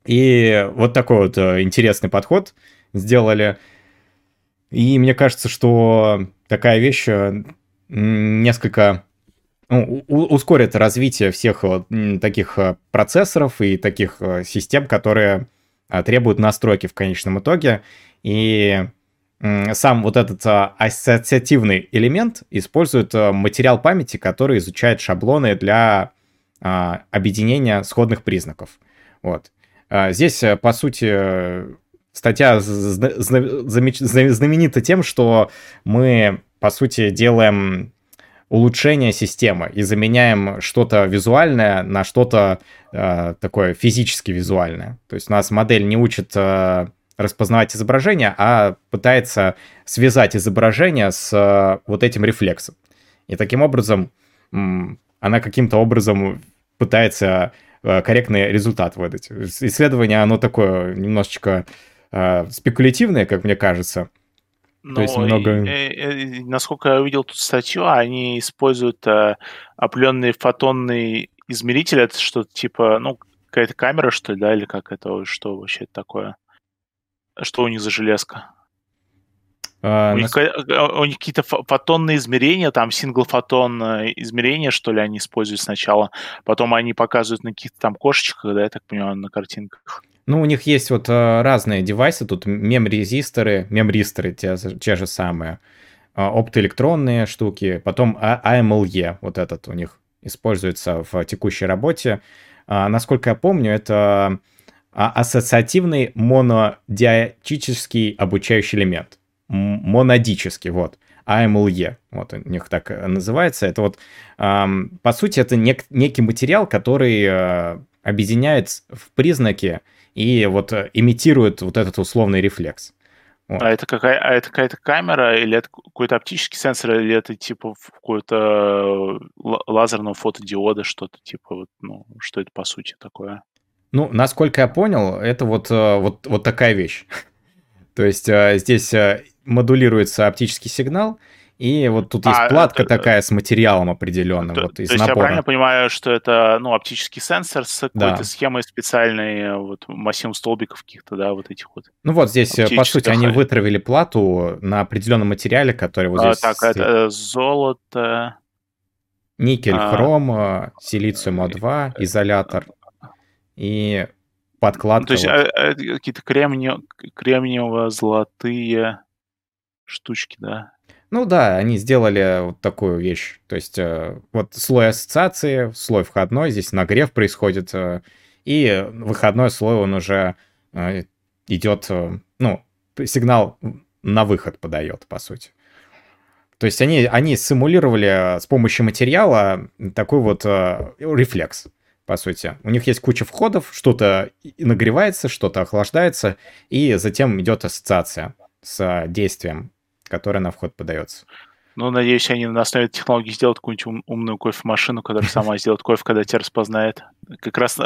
И вот такой вот э, интересный подход сделали. И мне кажется, что такая вещь э, несколько ну, ускорит развитие всех таких процессоров и таких систем, которые требуют настройки в конечном итоге. И сам вот этот ассоциативный элемент использует материал памяти, который изучает шаблоны для объединения сходных признаков. Вот. Здесь, э, по сути, статья знаменита тем, что мы, по сути, делаем улучшение системы и заменяем что-то визуальное на что-то э, такое физически визуальное. То есть у нас модель не учит э, распознавать изображение, а пытается связать изображение с э, вот этим рефлексом. И таким образом она каким-то образом пытается э, корректный результат выдать. Исследование, оно такое немножечко спекулятивное, как мне кажется. Ну, То есть много... И, и, и, насколько я увидел тут статью, они используют э, определенный фотонный измеритель, это что-то типа, ну, какая-то камера, что ли, да, или как это, что вообще такое? Что у них за железка? А, у, них, а, у них какие-то фотонные измерения, там сингл-фотон измерения, что ли, они используют сначала. Потом они показывают на каких-то там кошечках, да, я так понимаю, на картинках. Ну, у них есть вот э, разные девайсы, тут мем-резисторы, мем-ристоры те, те же самые, э, оптоэлектронные штуки, потом AMLE, вот этот у них используется в текущей работе. А, насколько я помню, это ассоциативный монодиатический обучающий элемент монадически, вот. AMLE, вот у них так э, называется. Это вот, по сути, это нек- некий материал, который э, объединяет в признаки и вот э, имитирует вот этот условный рефлекс. Вот. А это какая, а это какая-то камера или это какой-то оптический сенсор или это типа какой-то лазерного фотодиода что-то типа вот ну что это по сути такое? Ну насколько я понял, это вот вот вот такая вещь. То есть здесь модулируется оптический сигнал, и вот тут есть а, платка это, такая с материалом определенным. То, вот, из то есть набора. я правильно понимаю, что это ну, оптический сенсор с какой-то да. схемой специальной, вот массивом столбиков каких-то, да, вот этих вот. Ну вот здесь, э, по сути, они вытравили плату на определенном материале, который вот а, здесь... Так, это золото... Никель, а, хром, э, силициум О2, изолятор и подкладка. Ну, то есть вот. а, а, какие-то кремни... кремниево-золотые штучки, да. Ну да, они сделали вот такую вещь. То есть э, вот слой ассоциации, слой входной, здесь нагрев происходит, э, и выходной слой он уже э, идет, ну, сигнал на выход подает, по сути. То есть они, они симулировали с помощью материала такой вот рефлекс, по сути. У них есть куча входов, что-то нагревается, что-то охлаждается, и затем идет ассоциация с действием которая на вход подается. Ну, надеюсь, они на основе технологии сделают какую-нибудь ум, умную кофемашину, которая сама сделает кофе, когда тебя распознает. Как раз э,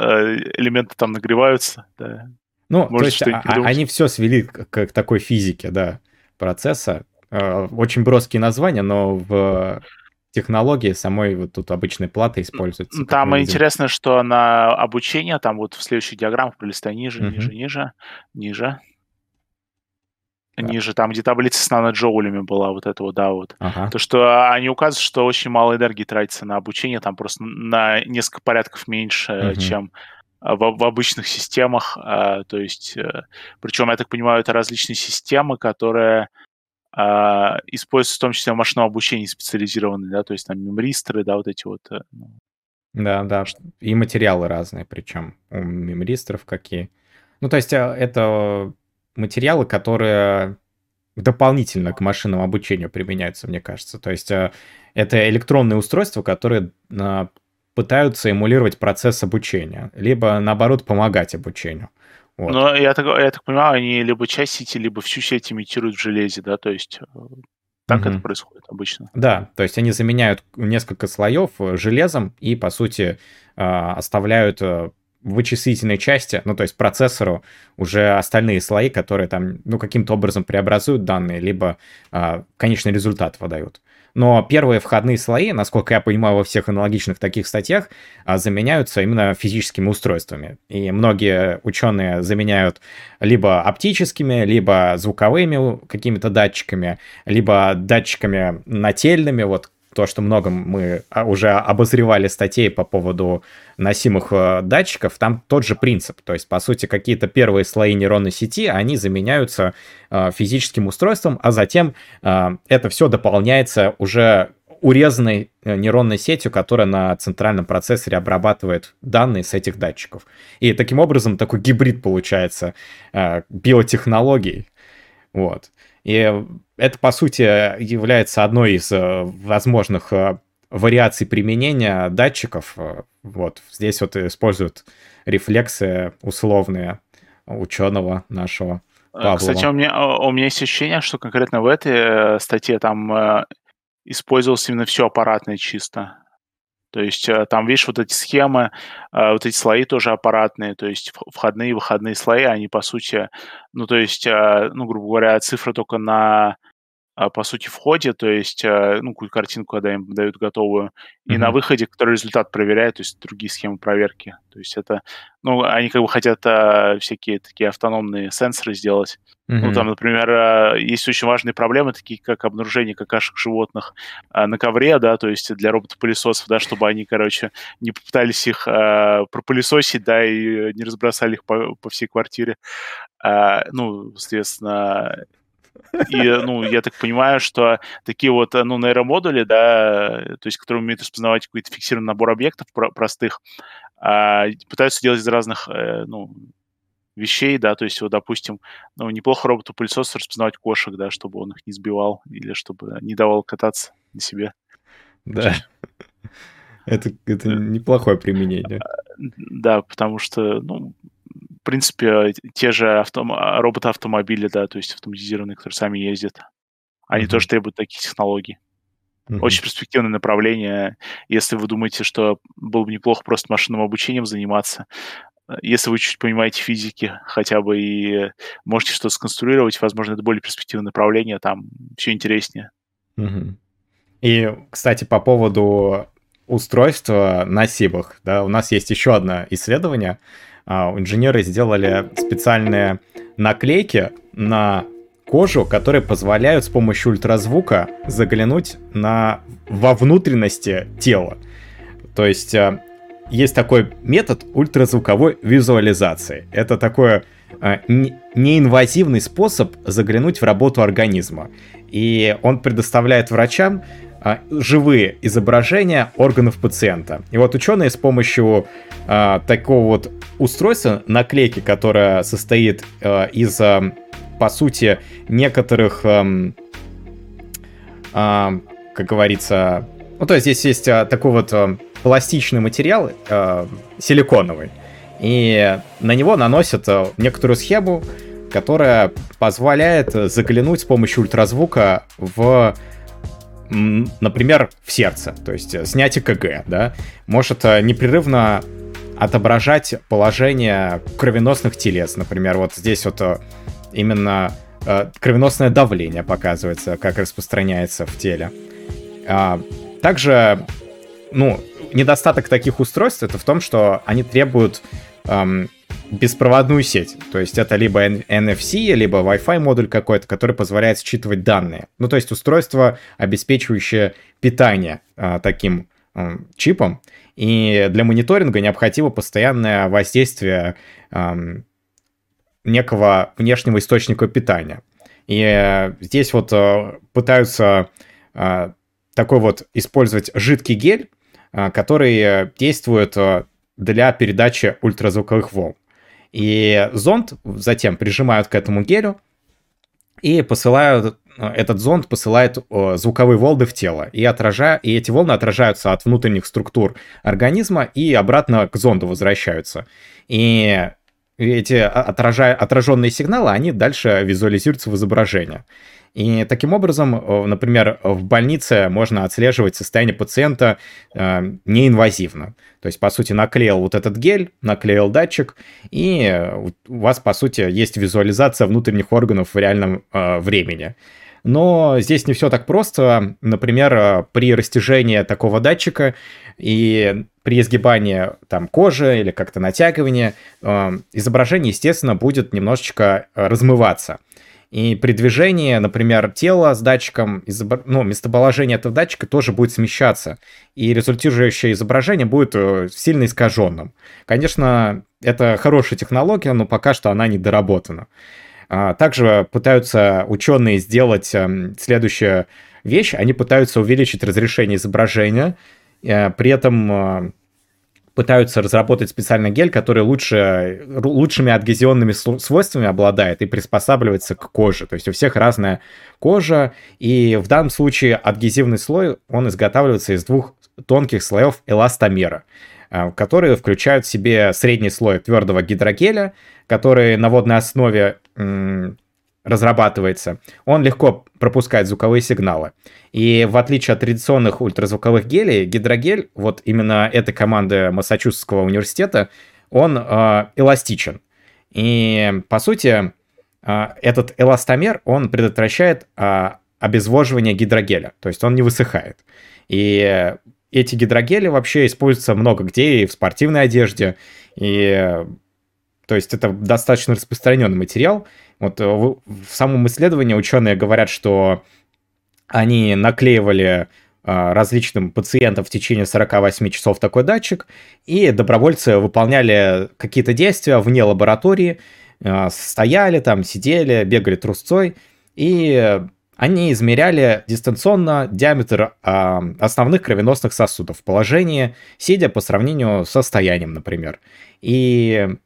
элементы там нагреваются, да. Ну, Может, то есть а, они все свели к, к такой физике, да, процесса. Э, очень броские названия, но в технологии самой вот тут обычной платы используется. Там интересно, что на обучение, там вот в следующих диаграммах пролистай ниже, ниже, ниже, ниже, ниже, там, где таблица с наноджоулями была, вот это вот, да, вот. Ага. То, что они указывают, что очень мало энергии тратится на обучение, там просто на несколько порядков меньше, угу. чем в, в обычных системах. А, то есть, э, причем, я так понимаю, это различные системы, которые а, используются в том числе в машинном обучении специализированные, да, то есть там мемристоры, да, вот эти вот. Э, ну. Да, да, и материалы разные, причем у мемристоров какие. Ну, то есть э, это материалы, которые дополнительно к машинному обучению применяются, мне кажется. То есть э, это электронные устройства, которые э, пытаются эмулировать процесс обучения, либо наоборот помогать обучению. Вот. Но я так, я так понимаю, они либо часть сети, либо всю сеть имитируют в железе, да, то есть э, так угу. это происходит обычно. Да, то есть они заменяют несколько слоев железом и, по сути, оставляют вычислительной части, ну, то есть процессору, уже остальные слои, которые там, ну, каким-то образом преобразуют данные, либо а, конечный результат выдают. Но первые входные слои, насколько я понимаю, во всех аналогичных таких статьях, а, заменяются именно физическими устройствами. И многие ученые заменяют либо оптическими, либо звуковыми какими-то датчиками, либо датчиками нательными, вот то, что много мы а, уже обозревали статей по поводу носимых э, датчиков, там тот же принцип. То есть, по сути, какие-то первые слои нейронной сети, они заменяются э, физическим устройством, а затем э, это все дополняется уже урезанной нейронной сетью, которая на центральном процессоре обрабатывает данные с этих датчиков. И таким образом такой гибрид получается биотехнологий. Вот. И это, по сути, является одной из э, возможных э, вариаций применения датчиков. Э, вот здесь вот используют рефлексы условные ученого нашего Павлова. Кстати, у меня, у меня есть ощущение, что конкретно в этой статье там использовалось именно все аппаратное чисто. То есть э, там, видишь, вот эти схемы, э, вот эти слои тоже аппаратные, то есть входные и выходные слои, они, по сути, ну, то есть, э, ну, грубо говоря, цифра только на по сути, входе, то есть, э, ну, какую картинку, когда им дают готовую, и mm-hmm. на выходе, который результат проверяет, то есть другие схемы проверки. То есть это, ну, они как бы хотят а, всякие такие автономные сенсоры сделать. Mm-hmm. Ну, там, например, а, есть очень важные проблемы, такие как обнаружение какашек животных а, на ковре, да, то есть для роботов-пылесосов, да, чтобы они, короче, не попытались их а, пропылесосить, да, и не разбросали их по, по всей квартире. А, ну, соответственно, и, ну, я так понимаю, что такие вот, ну, нейромодули, да, то есть, которые умеют распознавать какой-то фиксированный набор объектов простых, а, пытаются делать из разных, э, ну, вещей, да, то есть, вот, допустим, ну, неплохо роботу-пылесос распознавать кошек, да, чтобы он их не сбивал или чтобы не давал кататься на себе. Да. Это, это неплохое применение. Да, потому что, ну, принципе, те же автом... роботы-автомобили, да, то есть автоматизированные, которые сами ездят, они mm-hmm. тоже требуют таких технологий. Mm-hmm. Очень перспективное направление. Если вы думаете, что было бы неплохо просто машинным обучением заниматься, если вы чуть понимаете физики хотя бы и можете что-то сконструировать, возможно, это более перспективное направление, там все интереснее. Угу. И, кстати, по поводу устройства на сибах, да, у нас есть еще одно исследование, инженеры сделали специальные наклейки на кожу, которые позволяют с помощью ультразвука заглянуть на, во внутренности тела. То есть а, есть такой метод ультразвуковой визуализации. Это такой а, неинвазивный способ заглянуть в работу организма. И он предоставляет врачам а, живые изображения органов пациента. И вот ученые с помощью а, такого вот устройства, наклейки, которая состоит а, из, а, по сути, некоторых, а, а, как говорится, ну то есть здесь есть а, такой вот а, пластичный материал, а, силиконовый, и на него наносят а, некоторую схему, которая позволяет заглянуть с помощью ультразвука в например, в сердце, то есть э, снять ЭКГ, да, может э, непрерывно отображать положение кровеносных телец, например, вот здесь вот э, именно кровеносное давление показывается, как распространяется в теле. А, также, ну, недостаток таких устройств это в том, что они требуют эм, беспроводную сеть. То есть это либо NFC, либо Wi-Fi модуль какой-то, который позволяет считывать данные. Ну, то есть устройство, обеспечивающее питание а, таким а, чипом. И для мониторинга необходимо постоянное воздействие а, некого внешнего источника питания. И а, здесь вот а, пытаются а, такой вот использовать жидкий гель, а, который действует для передачи ультразвуковых волн. И зонд затем прижимают к этому гелю, и посылают этот зонд посылает звуковые волны в тело, и, отражая, и эти волны отражаются от внутренних структур организма и обратно к зонду возвращаются. И эти отражая, отраженные сигналы, они дальше визуализируются в изображение. И таким образом, э, например, в больнице можно отслеживать состояние пациента э, неинвазивно. То есть, по сути, наклеил вот этот гель, наклеил датчик, и у вас, по сути, есть визуализация внутренних органов в реальном э, времени. Но здесь не все так просто. Например, э, при растяжении такого датчика и при изгибании там кожи или как-то натягивании э, изображение, естественно, будет немножечко размываться. И при движении, например, тела с датчиком, ну, местоположение этого датчика тоже будет смещаться. И результирующее изображение будет э, сильно искаженным. Конечно, это хорошая технология, но пока что она не доработана. А, также пытаются ученые сделать эм, следующую вещь. Они пытаются увеличить разрешение изображения, э, при этом э, пытаются разработать специальный гель, который лучше, лучшими адгезионными свойствами обладает и приспосабливается к коже. То есть у всех разная кожа, и в данном случае адгезивный слой, он изготавливается из двух тонких слоев эластомера, э, которые включают в себе средний слой твердого гидрогеля, который на водной основе разрабатывается, он легко пропускает звуковые сигналы. И в отличие от традиционных ультразвуковых гелей, гидрогель, вот именно этой команды Массачусетского университета, он э, эластичен. И, по сути, э, этот эластомер, он предотвращает э, обезвоживание гидрогеля, то есть он не высыхает. И эти гидрогели вообще используются много где, и в спортивной одежде, и то есть это достаточно распространенный материал. Вот э, в самом исследовании ученые говорят, что они наклеивали а, различным пациентам в течение 48 часов такой датчик, и добровольцы выполняли какие-то действия вне лаборатории, а, стояли там, сидели, бегали трусцой, и они измеряли дистанционно диаметр а, основных кровеносных сосудов в положении, сидя по сравнению с состоянием, например. И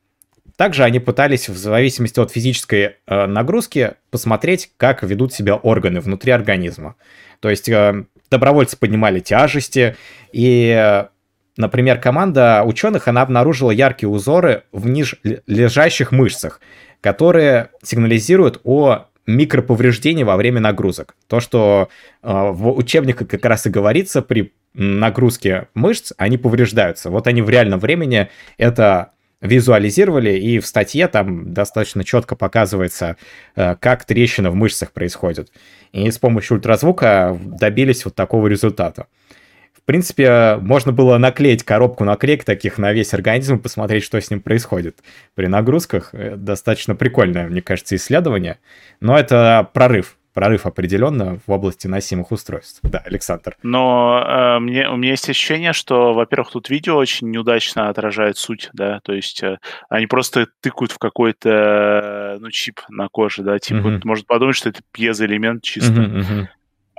также они пытались, в зависимости от физической э, нагрузки, посмотреть, как ведут себя органы внутри организма. То есть э, добровольцы поднимали тяжести, и, например, команда ученых, она обнаружила яркие узоры в ниже лежащих мышцах, которые сигнализируют о микроповреждении во время нагрузок. То, что э, в учебниках как раз и говорится, при нагрузке мышц они повреждаются. Вот они в реальном времени это визуализировали, и в статье там достаточно четко показывается, э, как трещина в мышцах происходит. И с помощью ультразвука добились вот такого результата. В принципе, можно было наклеить коробку наклеек таких на весь организм и посмотреть, что с ним происходит при нагрузках. Э, достаточно прикольное, мне кажется, исследование. Но это прорыв прорыв определенно в области носимых устройств. Да, Александр. Но э, мне, у меня есть ощущение, что, во-первых, тут видео очень неудачно отражает суть, да, то есть э, они просто тыкают в какой-то, э, ну, чип на коже, да, типа, uh-huh. может подумать, что это пьезоэлемент чисто. Uh-huh, uh-huh.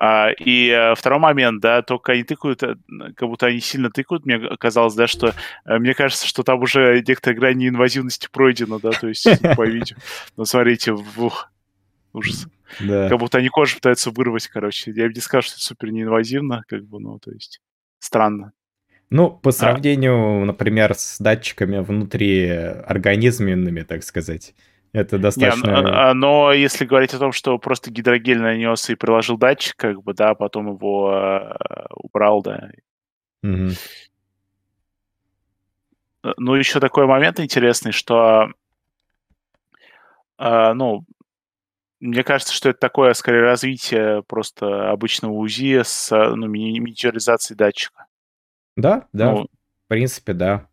А, и а, второй момент, да, только они тыкают, э, как будто они сильно тыкают, мне казалось, да, что а, мне кажется, что там уже некоторая грань неинвазивности пройдена, да, то есть по видео. Ну, смотрите, ух, ужас. Да. Как будто они кожу пытаются вырвать, короче. Я бы не сказал, что это супер неинвазивно, как бы, ну, то есть странно. Ну, по а. сравнению, а... например, с датчиками внутри организменными, так сказать, это достаточно... Не, но, но если говорить о том, что просто гидрогель нанес и приложил датчик, как бы, да, потом его э, убрал, да. Угу. Ну, еще такой момент интересный, что э, ну, мне кажется, что это такое, скорее, развитие просто обычного УЗИ с ну, миниатюризацией датчика. Да, да, ну, в принципе, да.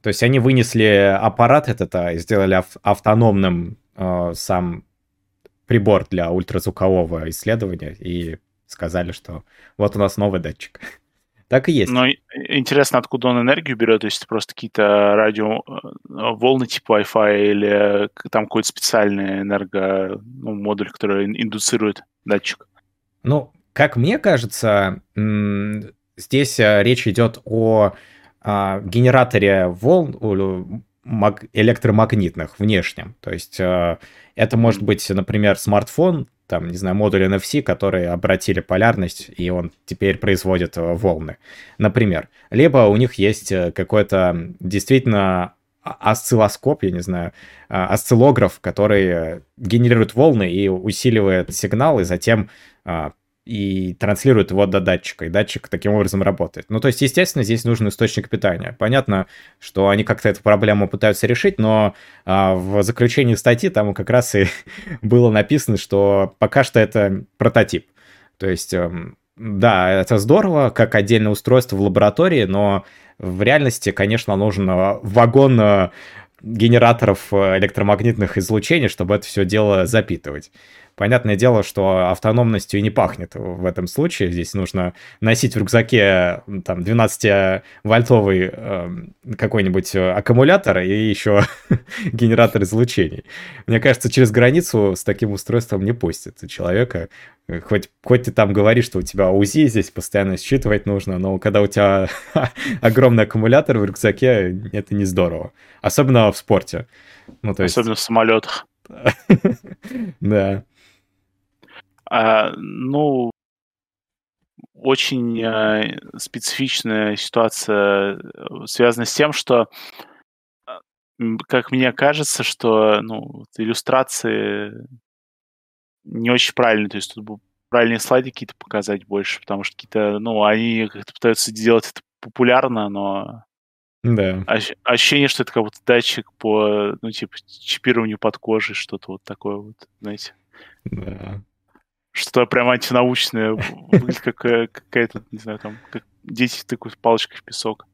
То есть они вынесли аппарат этот а, и сделали ав- автономным э, сам прибор для ультразвукового исследования и сказали, что вот у нас новый датчик. Так и есть. Но интересно, откуда он энергию берет, то есть просто какие-то радио э, волны типа Wi-Fi или там какой-то специальный энерго ну, который индуцирует датчик. Ну, как мне кажется, здесь э, речь идет о а, генераторе волн, электромагнитных внешним. То есть э, это может быть, например, смартфон, там, не знаю, модуль NFC, которые обратили полярность, и он теперь производит э, волны, например. Либо у них есть э, какой-то действительно осциллоскоп, я не знаю, осциллограф, который генерирует волны и усиливает сигнал, и затем и транслирует его до датчика, и датчик таким образом работает. Ну, то есть, естественно, здесь нужен источник питания. Понятно, что они как-то эту проблему пытаются решить, но а, в заключении статьи там как раз и было написано, что пока что это прототип. То есть, эм, да, это здорово, как отдельное устройство в лаборатории, но в реальности, конечно, нужен вагон э, генераторов э, электромагнитных излучений, чтобы это все дело запитывать. Понятное дело, что автономностью и не пахнет в этом случае. Здесь нужно носить в рюкзаке там 12-вольтовый э, какой-нибудь э, аккумулятор и еще генератор излучений. Мне кажется, через границу с таким устройством не пустят человека. Хоть, хоть ты там говоришь, что у тебя УЗИ здесь постоянно считывать нужно, но когда у тебя огромный аккумулятор в рюкзаке, это не здорово. Особенно в спорте. Ну, то есть... Особенно в самолетах. Да. А, ну, очень э, специфичная ситуация э, связана с тем, что, а, как мне кажется, что ну, иллюстрации не очень правильные. То есть тут бы правильные слайды какие-то показать больше, потому что какие-то, ну, они как-то пытаются делать это популярно, но да. Ощущение, что это как будто датчик по, ну, типа, чипированию под кожей, что-то вот такое вот, знаете. Да что прям антинаучное, выглядит как э, какая-то, не знаю, там, как дети тыкают палочкой в песок.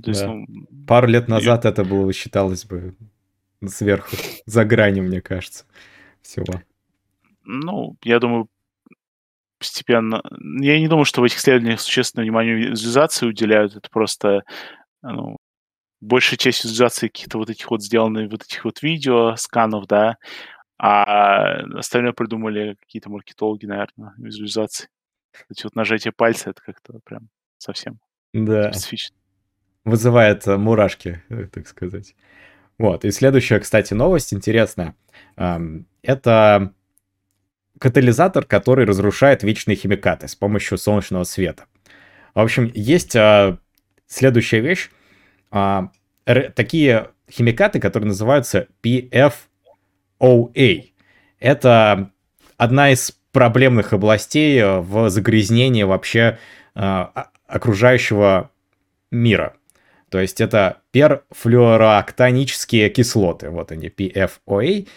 То есть, да. ну, Пару лет назад и... это было, считалось бы, сверху, за гранью, мне кажется, всего. Ну, я думаю, постепенно... Я не думаю, что в этих исследованиях существенное внимание визуализации уделяют. Это просто ну, большая часть визуализации каких-то вот этих вот сделанных вот этих вот видео, сканов, да, а остальное придумали какие-то маркетологи, наверное, визуализации. Эти вот нажатие пальца, это как-то прям совсем да. специфично. Вызывает э, мурашки, э, так сказать. Вот, и следующая, кстати, новость интересная. Это катализатор, который разрушает вечные химикаты с помощью солнечного света. В общем, есть а, следующая вещь. А, такие химикаты, которые называются PF OA. Это одна из проблемных областей э, в загрязнении вообще э, окружающего мира. То есть это перфлюороактонические кислоты, вот они, PFOA.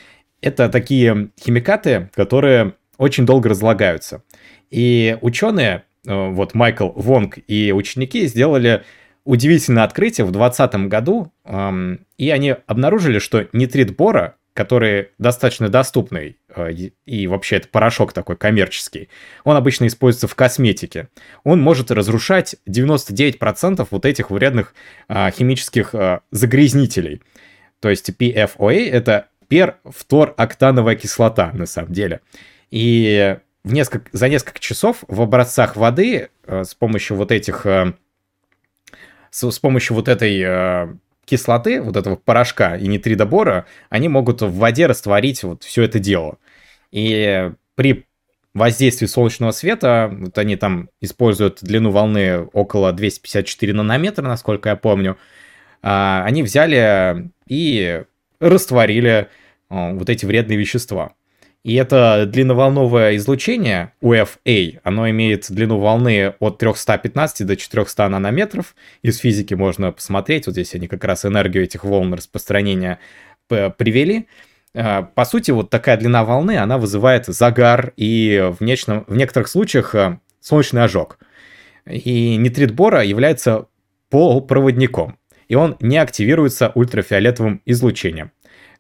Это такие химикаты, которые очень долго разлагаются. И ученые, э, вот Майкл Вонг и ученики сделали удивительное открытие в 2020 году, эм, и они обнаружили, что нитрит бора который достаточно доступный, э, и вообще это порошок такой коммерческий, он обычно используется в косметике. Он может разрушать 99% вот этих вредных а, химических а, загрязнителей. То есть PFOA — это перфтороктановая кислота, на самом деле. И в несколько, за несколько часов в образцах воды а, с помощью вот этих... А, с, с помощью вот этой кислоты, вот этого порошка и нитридобора, они могут в воде растворить вот все это дело. И при воздействии солнечного света, вот они там используют длину волны около 254 нанометра, насколько я помню, а, они взяли и растворили а, вот эти вредные вещества. И это длинноволновое излучение, UFA, оно имеет длину волны от 315 до 400 нанометров. Из физики можно посмотреть, вот здесь они как раз энергию этих волн распространения привели. А, по сути, вот такая длина волны, она вызывает загар и в, нечном, в некоторых случаях а, солнечный ожог. И нитрит бора является полупроводником, и он не активируется ультрафиолетовым излучением.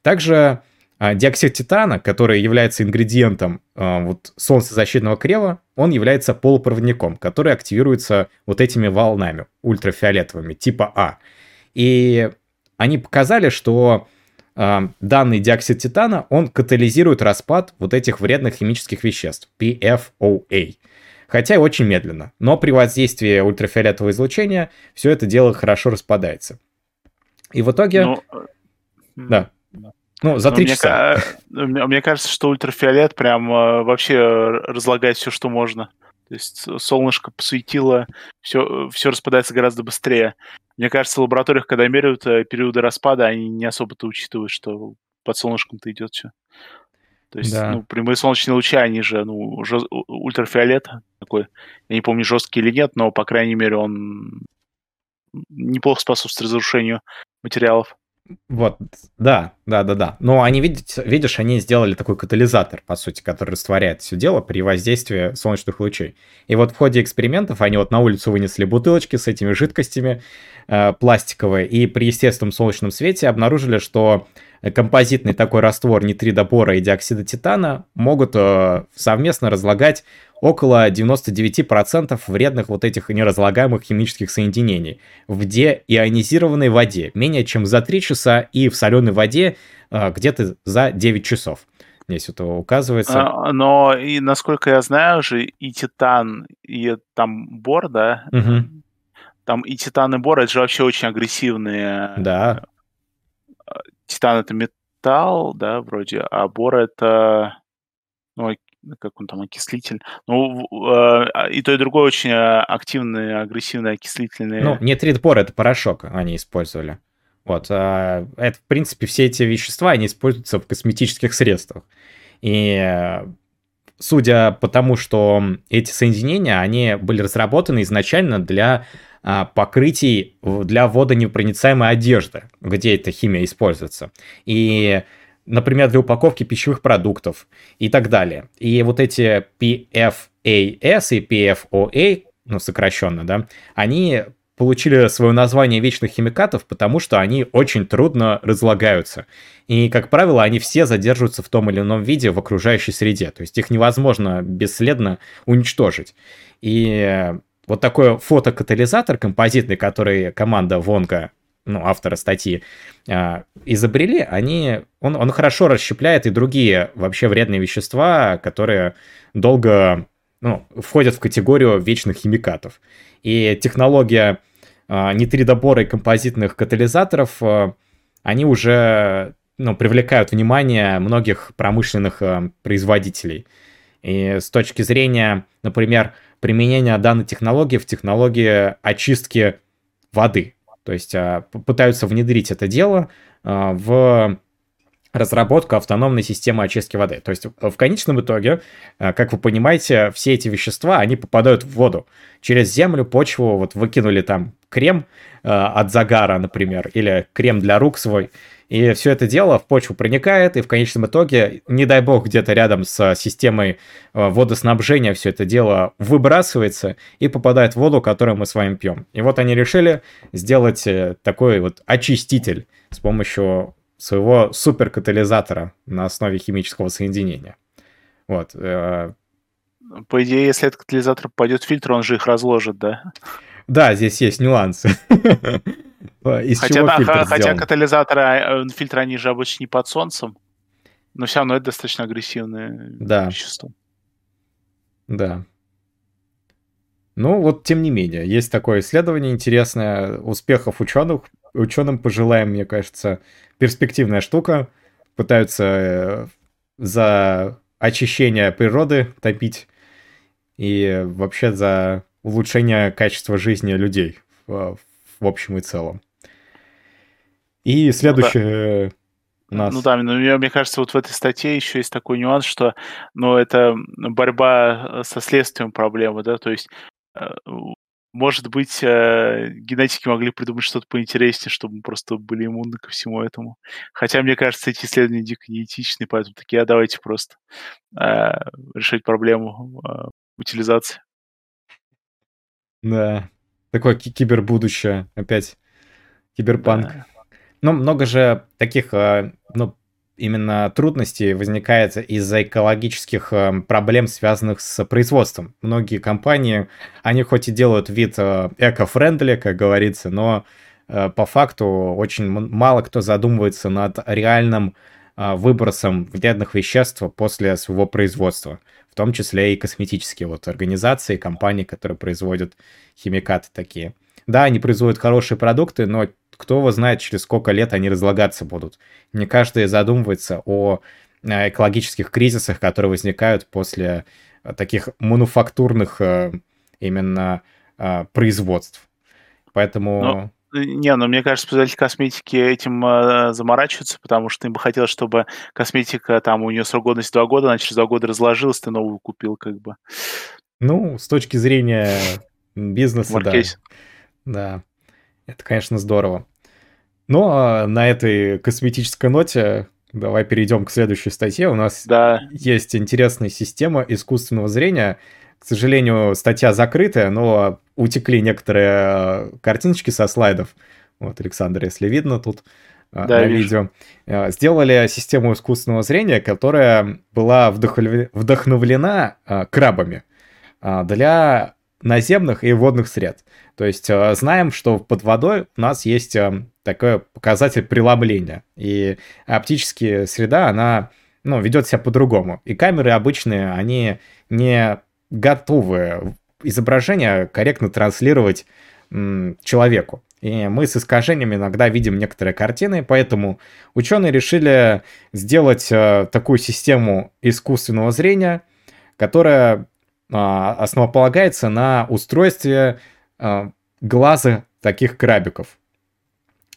Также диоксид титана, который является ингредиентом э, вот, солнцезащитного крема, он является полупроводником, который активируется вот этими волнами ультрафиолетовыми типа А. И они показали, что э, данный диоксид титана, он катализирует распад вот этих вредных химических веществ, PFOA. Хотя и очень медленно, но при воздействии ультрафиолетового излучения все это дело хорошо распадается. И в итоге... Ну, Да. Ну, за три часа. Мне, мне кажется, что ультрафиолет прям э, вообще разлагает все, что можно. То есть солнышко посветило, все, все распадается гораздо быстрее. Мне кажется, в лабораториях, когда меряют э, периоды распада, они не особо-то учитывают, что под солнышком-то идет все. То есть, да. ну, прямые солнечные лучи, они же, ну, жест... ультрафиолет такой, я не помню, жесткий или нет, но, по крайней мере, он неплохо способствует разрушению материалов. Вот, да, да, да, да. Но они, видишь, видишь, они сделали такой катализатор, по сути, который растворяет все дело при воздействии солнечных лучей. И вот в ходе экспериментов они вот на улицу вынесли бутылочки с этими жидкостями э, пластиковые, и при естественном солнечном свете обнаружили, что композитный такой раствор нитридо бора и диоксида титана могут э, совместно разлагать около 99% вредных вот этих неразлагаемых химических соединений в деионизированной воде менее чем за 3 часа и в соленой воде э, где-то за 9 часов. Здесь это указывается. А, но и насколько я знаю же и титан, и там бор, да, угу. там и титан и бор, это же вообще очень агрессивные да титан это металл, да, вроде, а бор это, ну, как он там, окислитель. Ну, э, и то, и другое очень э, активные, агрессивные окислительные. Ну, нитрит бор это порошок они использовали. Вот, а, это, в принципе, все эти вещества, они используются в косметических средствах. И судя по тому, что эти соединения, они были разработаны изначально для а, покрытий для водонепроницаемой одежды, где эта химия используется. И например, для упаковки пищевых продуктов и так далее. И вот эти PFAS и PFOA, ну, сокращенно, да, они получили свое название вечных химикатов, потому что они очень трудно разлагаются. И, как правило, они все задерживаются в том или ином виде в окружающей среде. То есть их невозможно бесследно уничтожить. И вот такой фотокатализатор композитный, который команда Вонга, ну, автора статьи, э, изобрели, они, он, он хорошо расщепляет и другие вообще вредные вещества, которые долго ну, входят в категорию вечных химикатов. И технология э, нитридобора и композитных катализаторов, э, они уже ну, привлекают внимание многих промышленных производителей. И с точки зрения, например, применения данной технологии в технологии очистки воды. То есть а, пытаются внедрить это дело а, в разработку автономной системы очистки воды. То есть в конечном итоге, а, как вы понимаете, все эти вещества, они попадают в воду. Через землю, почву, вот выкинули там крем от загара, например, или крем для рук свой, и все это дело в почву проникает, и в конечном итоге, не дай бог, где-то рядом с системой э, водоснабжения все это дело выбрасывается и попадает в воду, которую мы с вами пьем. И вот они решили сделать э, такой вот очиститель с помощью своего суперкатализатора на основе химического соединения. Вот. Э, По идее, если этот катализатор попадет в фильтр, он же их разложит, да? Да, здесь есть нюансы. Из хотя, чего да, фильтр хотя сделан? катализаторы, а, э, фильтры, они же обычно не под солнцем, но все равно это достаточно агрессивное да. вещество. Да. Ну, вот тем не менее, есть такое исследование интересное. Успехов ученых. Ученым пожелаем, мне кажется, перспективная штука. Пытаются э, за очищение природы топить и вообще за улучшение качества жизни людей в, в общем и целом. И следующее... Ну, да. Нас... Ну да, но мне, мне кажется, вот в этой статье еще есть такой нюанс, что ну, это борьба со следствием проблемы, да, то есть э, может быть, э, генетики могли придумать что-то поинтереснее, чтобы мы просто были иммунны ко всему этому. Хотя, мне кажется, эти исследования дико неэтичны, поэтому такие, а давайте просто э, решить проблему э, утилизации. Да, Такое кибербудущее, опять киберпанк. Да. Но много же таких, э, ну, именно трудностей возникает из-за экологических э, проблем, связанных с производством. Многие компании, они хоть и делают вид э, эко-френдли, как говорится, но по факту очень мало кто задумывается над реальным выбросом вредных веществ после своего производства в том числе и косметические вот организации, компании, которые производят химикаты такие. Да, они производят хорошие продукты, но кто его знает, через сколько лет они разлагаться будут. Не каждый задумывается о э, экологических кризисах, которые возникают после э, таких мануфактурных э, именно производств. Поэтому... Но... Не, ну мне кажется, производители косметики этим э, заморачиваются, потому что им бы хотелось, чтобы косметика, там, у нее срок годности два года, она через два года разложилась, ты новую купил, как бы. Ну, с точки зрения бизнеса, Маркетинг. да. Да, это, конечно, здорово. Ну, а на этой косметической ноте давай перейдем к следующей статье. У нас да. есть интересная система искусственного зрения. К сожалению, статья закрытая, но утекли некоторые э, картиночки со слайдов. Вот, Александр, если видно тут э, да, на вижу. видео. Э, сделали систему искусственного зрения, которая была вдохновлена крабами для наземных и водных сред. То есть э, знаем, что под водой у нас есть э, такой показатель преломления. И оптическая среда, она ну, ведет себя по-другому. И камеры обычные, они не готовы изображение корректно транслировать человеку. И мы с искажениями иногда видим некоторые картины, поэтому ученые решили сделать э, такую систему искусственного зрения, которая основополагается на устройстве а, глаза таких крабиков.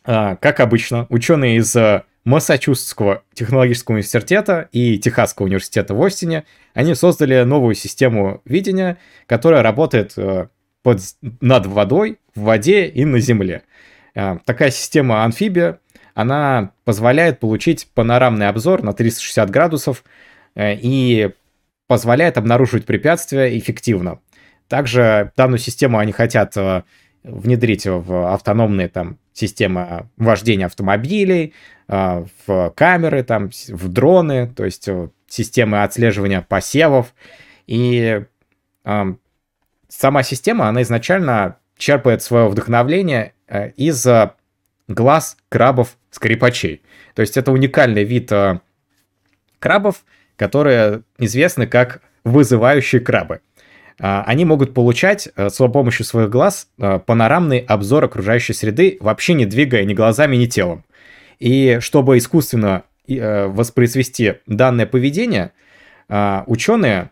А, как обычно, ученые из э, Массачусетского технологического университета и Техасского университета в Остине, они создали новую систему видения, которая работает э, под, над водой, в воде и на земле. А, такая система амфибия, она позволяет получить панорамный обзор на 360 градусов э, и позволяет обнаруживать препятствия эффективно. Также данную систему они хотят э, внедрить в автономные там системы вождения автомобилей, э, в камеры, там, в дроны, то есть э, системы отслеживания посевов. И сама система, она изначально черпает свое вдохновление из глаз крабов-скрипачей. То есть это уникальный вид крабов, которые известны как вызывающие крабы. А, они могут получать э, с помощью своих глаз э, панорамный обзор окружающей среды, вообще не двигая ни глазами, ни телом. И чтобы искусственно э, воспроизвести данное поведение, ученые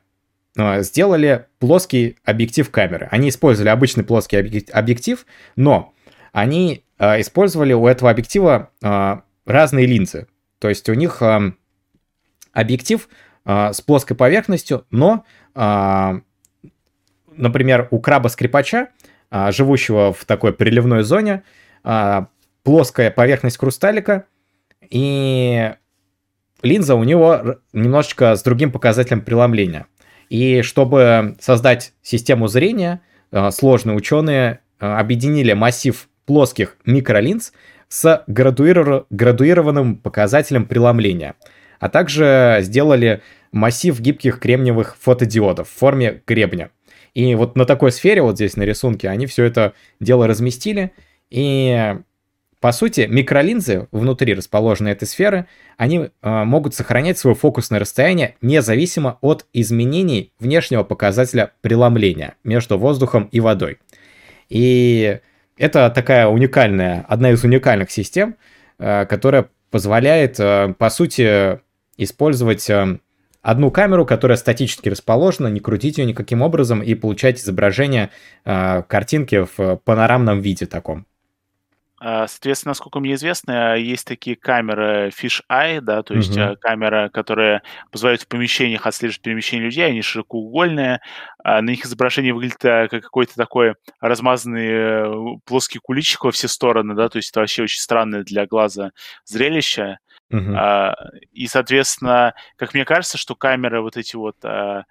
сделали плоский объектив камеры. Они использовали обычный плоский объектив, но они использовали у этого объектива разные линзы. То есть у них объектив с плоской поверхностью, но например, у краба-скрипача, а, живущего в такой приливной зоне, а, плоская поверхность хрусталика, и линза у него немножечко с другим показателем преломления. И чтобы создать систему зрения, сложные ученые объединили массив плоских микролинз с градуированным показателем преломления, а также сделали массив гибких кремниевых фотодиодов в форме гребня. И вот на такой сфере, вот здесь на рисунке, они все это дело разместили. И по сути, микролинзы внутри расположенной этой сферы, они э, могут сохранять свое фокусное расстояние независимо от изменений внешнего показателя преломления между воздухом и водой. И это такая уникальная, одна из уникальных систем, э, которая позволяет, э, по сути, использовать э, одну камеру, которая статически расположена, не крутить ее никаким образом и получать изображение э, картинки в панорамном виде таком. А, соответственно, насколько мне известно, есть такие камеры Fish Eye, да, то есть uh-huh. камеры, которые позволяют в помещениях отслеживать перемещение людей, они широкоугольные, а на них изображение выглядит э, как какой-то такой размазанный э, плоский куличик во все стороны, да, то есть это вообще очень странное для глаза зрелище. Uh-huh. А, и, соответственно, как мне кажется, что камеры вот эти вот а,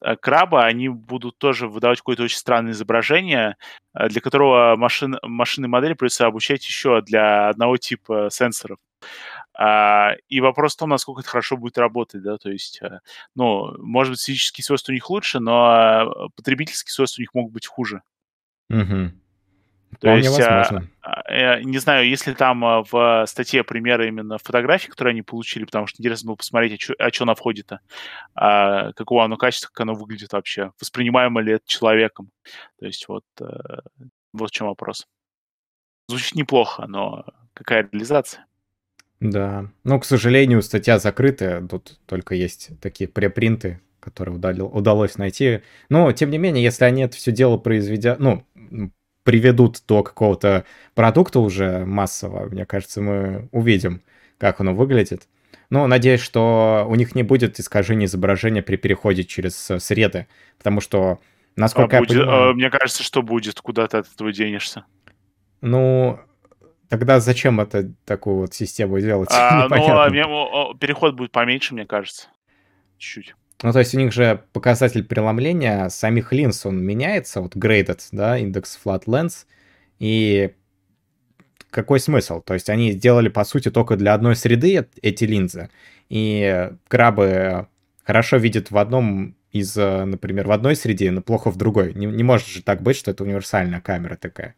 а, краба, они будут тоже выдавать какое-то очень странное изображение, а, для которого машин, машинной модели придется обучать еще для одного типа сенсоров. А, и вопрос в том, насколько это хорошо будет работать, да, то есть, а, ну, может быть, физические свойства у них лучше, но потребительские свойства у них могут быть хуже. Угу. То Вполне есть, а, возможно. А, не знаю, если там а, в статье примеры именно фотографий, которые они получили, потому что интересно было посмотреть, а что на входе-то, а, какого оно качества, как оно выглядит вообще, воспринимаемо ли это человеком. То есть вот Вот в чем вопрос. Звучит неплохо, но какая реализация? Да. Ну, к сожалению, статья закрытая. Тут только есть такие препринты, которые удалил, удалось найти. Но, тем не менее, если они это все дело произведя... Ну, приведут до какого-то продукта уже массового, мне кажется, мы увидим, как оно выглядит. Но надеюсь, что у них не будет искажения изображения при переходе через среды, потому что, насколько а я понимаю... А, мне кажется, что будет, куда ты от этого денешься. Ну, Тогда зачем это такую вот систему делать? А, ну, а мне, переход будет поменьше, мне кажется. Чуть-чуть. Ну, то есть у них же показатель преломления самих линз, он меняется, вот graded, да, индекс flat lens, и какой смысл? То есть они сделали, по сути, только для одной среды эти линзы, и крабы хорошо видят в одном из, например, в одной среде, но плохо в другой. Не, не может же так быть, что это универсальная камера такая.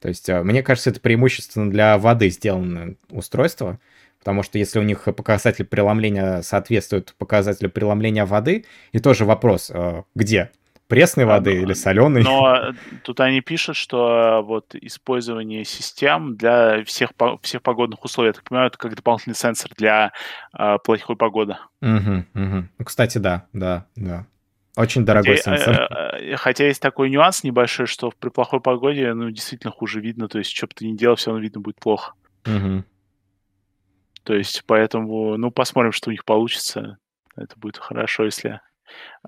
То есть, э, мне кажется, это преимущественно для воды сделано устройство, потому что если у них показатель преломления соответствует показателю преломления воды, и тоже вопрос, э, где? Пресной воды а, или соленой? Но тут они пишут, что вот использование систем для всех, всех погодных условий, я так понимаю, это как дополнительный сенсор для э, плохой погоды. Угу, угу. Кстати, да, да, да. Очень дорогой хотя, сенсор. Э, хотя есть такой нюанс небольшой, что при плохой погоде, ну, действительно хуже видно. То есть, что бы ты ни делал, все равно видно будет плохо. Угу. То есть, поэтому, ну, посмотрим, что у них получится. Это будет хорошо, если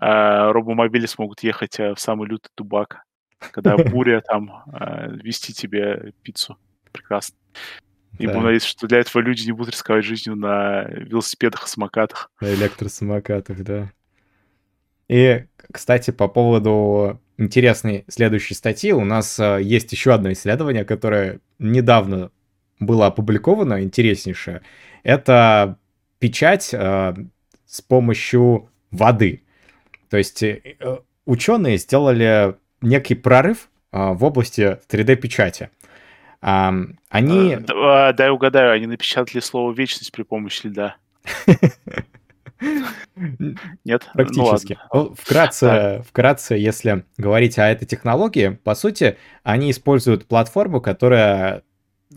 э, робомобили смогут ехать э, в самый лютый дубак, когда буря там э, вести тебе пиццу. Прекрасно. И да. надеяться, что для этого люди не будут рисковать жизнью на велосипедах и самокатах. На электросамокатах, да. И, кстати, по поводу интересной следующей статьи, у нас есть еще одно исследование, которое недавно было опубликовано, интереснейшее. Это печать э, с помощью воды. То есть э, ученые сделали некий прорыв э, в области 3D-печати. Э, они... Дай угадаю, они напечатали слово «вечность» при помощи льда. Нет? Ну Практически. Ну, вкратце, вкратце, если говорить о этой технологии, по сути, они используют платформу, которая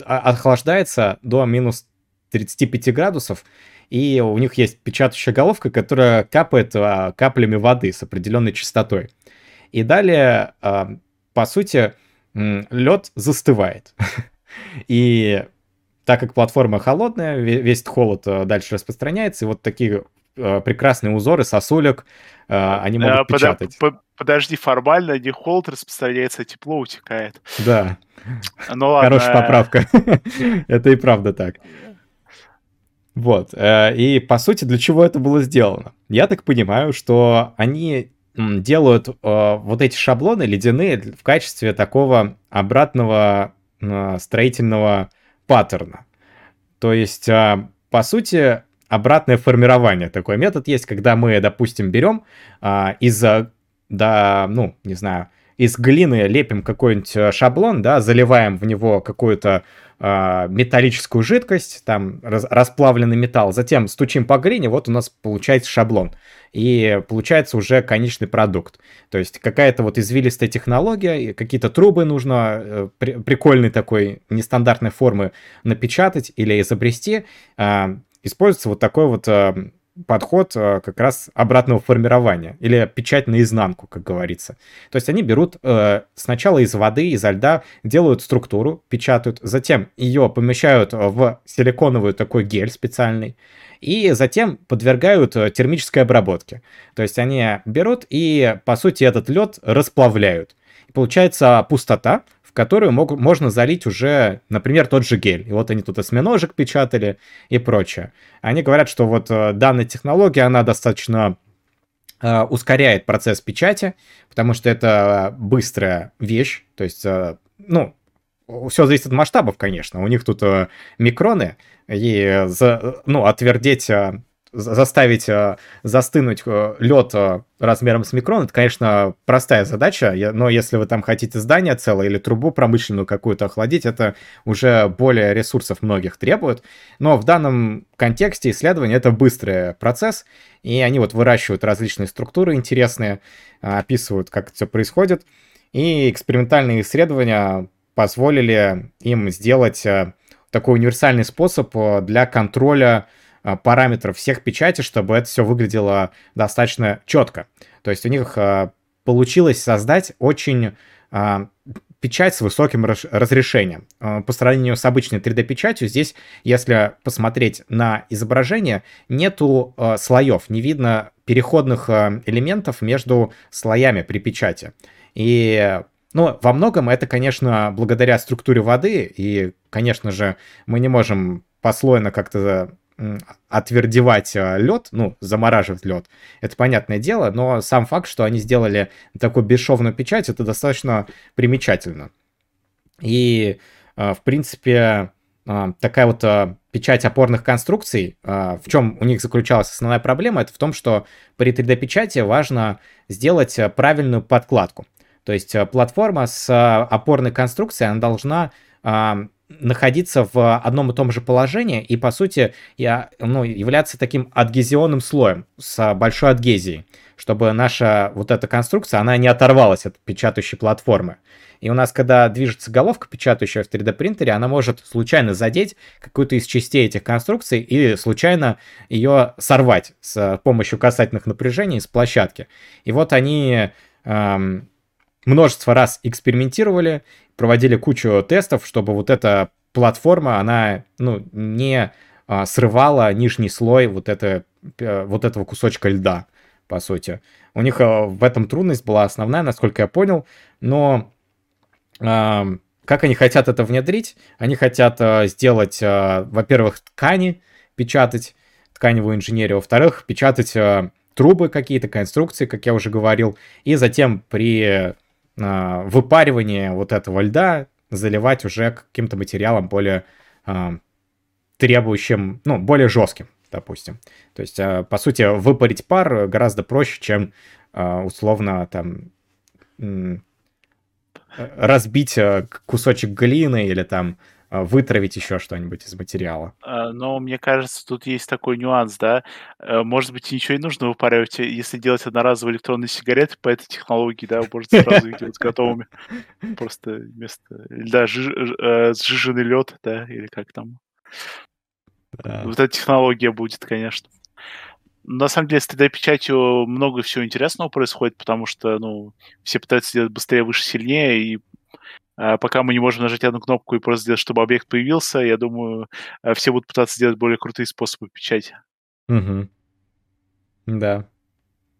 охлаждается до минус 35 градусов, и у них есть печатающая головка, которая капает а, каплями воды с определенной частотой. И далее, а, по сути, лед застывает. И так как платформа холодная, весь холод а, дальше распространяется, и вот такие прекрасные узоры сосулек, э, они могут а, печатать. Под, подожди, формально не холод распространяется, а тепло утекает. Да. Ну ладно. Хорошая поправка. это и правда так. Вот. И по сути, для чего это было сделано? Я так понимаю, что они делают вот эти шаблоны ледяные в качестве такого обратного строительного паттерна. То есть, по сути, обратное формирование. Такой метод есть, когда мы, допустим, берем а, из, да, ну, не знаю, из глины лепим какой-нибудь э, шаблон, да, заливаем в него какую-то э, металлическую жидкость, там раз, расплавленный металл, затем стучим по глине, вот у нас получается шаблон. И получается уже конечный продукт. То есть какая-то вот извилистая технология, какие-то трубы нужно э, при, прикольной такой нестандартной формы напечатать или изобрести. Э, используется вот такой вот э, подход э, как раз обратного формирования или печать наизнанку, как говорится. То есть они берут э, сначала из воды, изо льда, делают структуру, печатают, затем ее помещают в силиконовый такой гель специальный, и затем подвергают термической обработке. То есть они берут и, по сути, этот лед расплавляют. Получается пустота, которую мог, можно залить уже, например, тот же гель. И вот они тут осьминожек печатали и прочее. Они говорят, что вот э, данная технология, она достаточно э, ускоряет процесс печати, потому что это быстрая вещь, то есть, э, ну, все зависит от масштабов, конечно. У них тут микроны, и, ну, отвердеть заставить э, застынуть э, лед э, размером с микрон, это, конечно, простая задача, но если вы там хотите здание целое или трубу промышленную какую-то охладить, это уже более ресурсов многих требует. Но в данном контексте исследования это быстрый процесс, и они вот выращивают различные структуры интересные, описывают, как это все происходит. И экспериментальные исследования позволили им сделать такой универсальный способ для контроля параметров всех печатей, чтобы это все выглядело достаточно четко. То есть у них получилось создать очень печать с высоким разрешением. Э, по сравнению с обычной 3D-печатью, здесь, если посмотреть на изображение, нету э, слоев, не видно переходных э, элементов между слоями при печати. И ну, во многом это, конечно, благодаря структуре воды, и, конечно же, мы не можем послойно как-то отвердевать э, лед, ну, замораживать лед, это понятное дело, но сам факт, что они сделали такую бесшовную печать, это достаточно примечательно. И, э, в принципе, э, такая вот печать опорных конструкций, в чем у них заключалась основная проблема, это в том, что при 3D-печати важно сделать правильную подкладку. То есть платформа с опорной конструкцией, она должна находиться в одном и том же положении и, по сути, я, ну, являться таким адгезионным слоем с большой адгезией, чтобы наша вот эта конструкция, она не оторвалась от печатающей платформы. И у нас, когда движется головка печатающая в 3D принтере, она может случайно задеть какую-то из частей этих конструкций и случайно ее сорвать с помощью касательных напряжений с площадки. И вот они эм, множество раз экспериментировали, проводили кучу тестов, чтобы вот эта платформа, она ну, не а, срывала нижний слой вот, это, вот этого кусочка льда, по сути. У них а, в этом трудность была основная, насколько я понял, но а, как они хотят это внедрить? Они хотят а, сделать, а, во-первых, ткани, печатать, тканевую инженерию, во-вторых, печатать а, трубы какие-то, конструкции, как я уже говорил, и затем при а, выпаривание вот этого льда заливать уже каким-то материалом более а, требующим, ну, более жестким, допустим. То есть, а, по сути, выпарить пар гораздо проще, чем условно там разбить кусочек глины или там вытравить еще что-нибудь из материала. А, но мне кажется, тут есть такой нюанс, да. Э, может быть, ничего не нужно выпаривать, если делать одноразовые электронные сигареты по этой технологии, да, может сразу их делать готовыми. Просто вместо льда э, сжиженный лед, да, или как там. Вот эта технология будет, конечно. На самом деле, с 3D-печатью много всего интересного происходит, потому что, ну, все пытаются сделать быстрее, выше, сильнее, и а пока мы не можем нажать одну кнопку и просто сделать, чтобы объект появился, я думаю, э, все будут пытаться сделать более крутые способы печати. Угу. Да.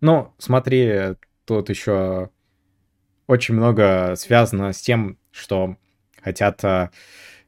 Ну, смотри, тут еще очень много связано с тем, что хотят э,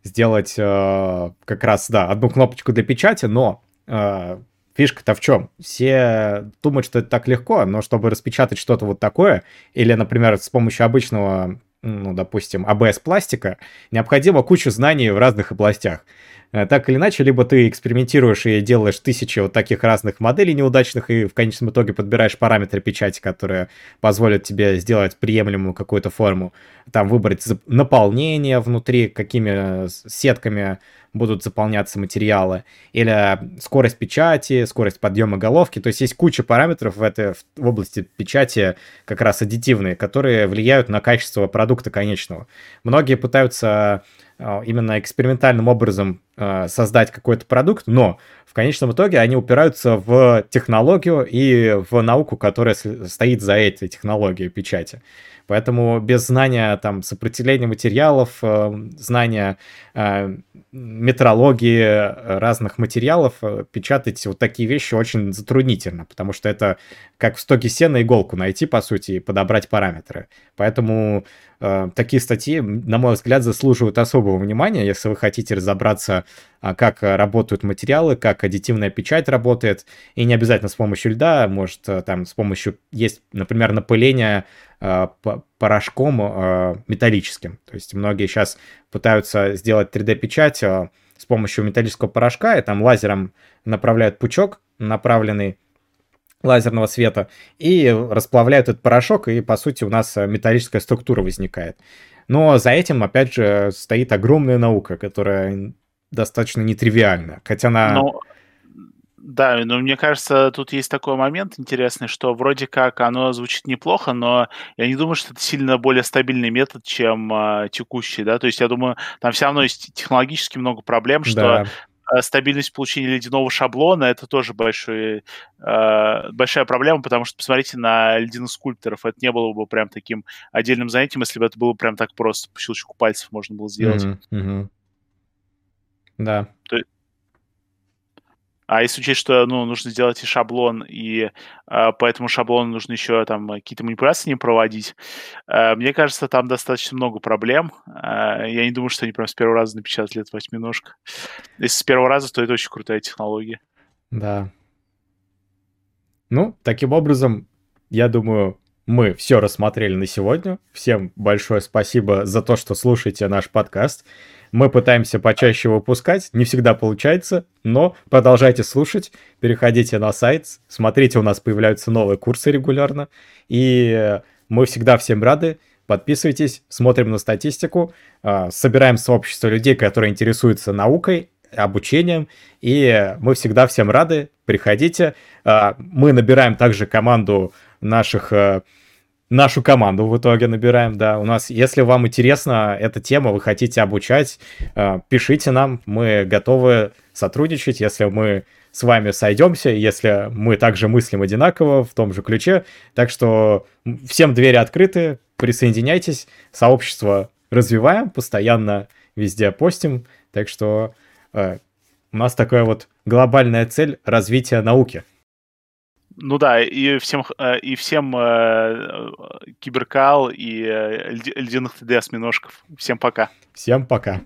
сделать э, как раз, да, одну кнопочку для печати, но э, фишка-то в чем? Все думают, что это так легко, но чтобы распечатать что-то вот такое, или, например, с помощью обычного ну, допустим, АБС-пластика, необходимо кучу знаний в разных областях. Э, так или иначе, либо ты экспериментируешь и делаешь тысячи вот таких разных моделей неудачных, и в конечном итоге подбираешь параметры печати, которые позволят тебе сделать приемлемую какую-то форму, там выбрать наполнение внутри, какими э, сетками будут заполняться материалы, или скорость печати, скорость подъема головки. То есть есть куча параметров в этой в области печати как раз аддитивные, которые влияют на качество продукта конечного. Многие пытаются э, именно экспериментальным образом э, создать какой-то продукт, но в конечном итоге они упираются в технологию и в науку, которая стоит за этой технологией печати. Поэтому без знания там сопротивления материалов, э, знания э, метрологии разных материалов, э, печатать вот такие вещи очень затруднительно, потому что это как в стоге сена иголку найти, по сути, и подобрать параметры. Поэтому э, такие статьи, на мой взгляд, заслуживают особого внимания, если вы хотите разобраться, э, как работают материалы, как аддитивная печать работает, и не обязательно с помощью льда, может, э, там с помощью, есть, например, напыление Э, порошком э, металлическим. То есть многие сейчас пытаются сделать 3D-печать э, с помощью металлического порошка, и там лазером направляют пучок, направленный лазерного света, и расплавляют этот порошок, и, по сути, у нас металлическая структура возникает. Но за этим, опять же, стоит огромная наука, которая достаточно нетривиальна. Хотя она... Но Да, но мне кажется, тут есть такой момент интересный, что вроде как оно звучит неплохо, но я не думаю, что это сильно более стабильный метод, чем э, текущий, да, то есть я думаю, там все равно есть технологически много проблем, что да. Э, стабильность получения ледяного шаблона это тоже большой, э, большая проблема, потому что посмотрите на ледяных скульпторов, это не было бы прям таким отдельным занятием, если бы это было прям так просто, по щелчку пальцев можно было сделать. Mm-hmm. Mm-hmm. Да. То, а если учесть, что ну, нужно сделать и шаблон, и э, по этому шаблону нужно еще там какие-то манипуляции не проводить, э, мне кажется, там достаточно много проблем. Э, я не думаю, что они прям с первого раза напечатали эту восьминожку. Если с первого раза, то это очень крутая технология. Да. Ну, таким образом, я думаю, мы все рассмотрели на сегодня. Всем большое спасибо за то, что слушаете наш подкаст. Мы пытаемся почаще выпускать, не всегда получается, но продолжайте слушать, переходите на сайт, смотрите, у нас появляются новые курсы регулярно, и мы всегда всем рады. Подписывайтесь, смотрим на статистику, а, собираем сообщество людей, которые интересуются наукой, обучением, и мы всегда всем рады. Приходите. Мы набираем также команду наших нашу команду в итоге набираем, да. У нас, если вам интересна эта тема, вы хотите обучать, э, пишите нам, мы готовы сотрудничать, если мы с вами сойдемся, если мы также мыслим одинаково в том же ключе. Так что всем двери открыты, присоединяйтесь, сообщество развиваем, постоянно везде постим. Так что э, у нас такая вот глобальная цель развития науки. Ну да, и всем, э, и всем э, киберкал и э, ледяных ТД осьминожков. Всем пока. Всем пока.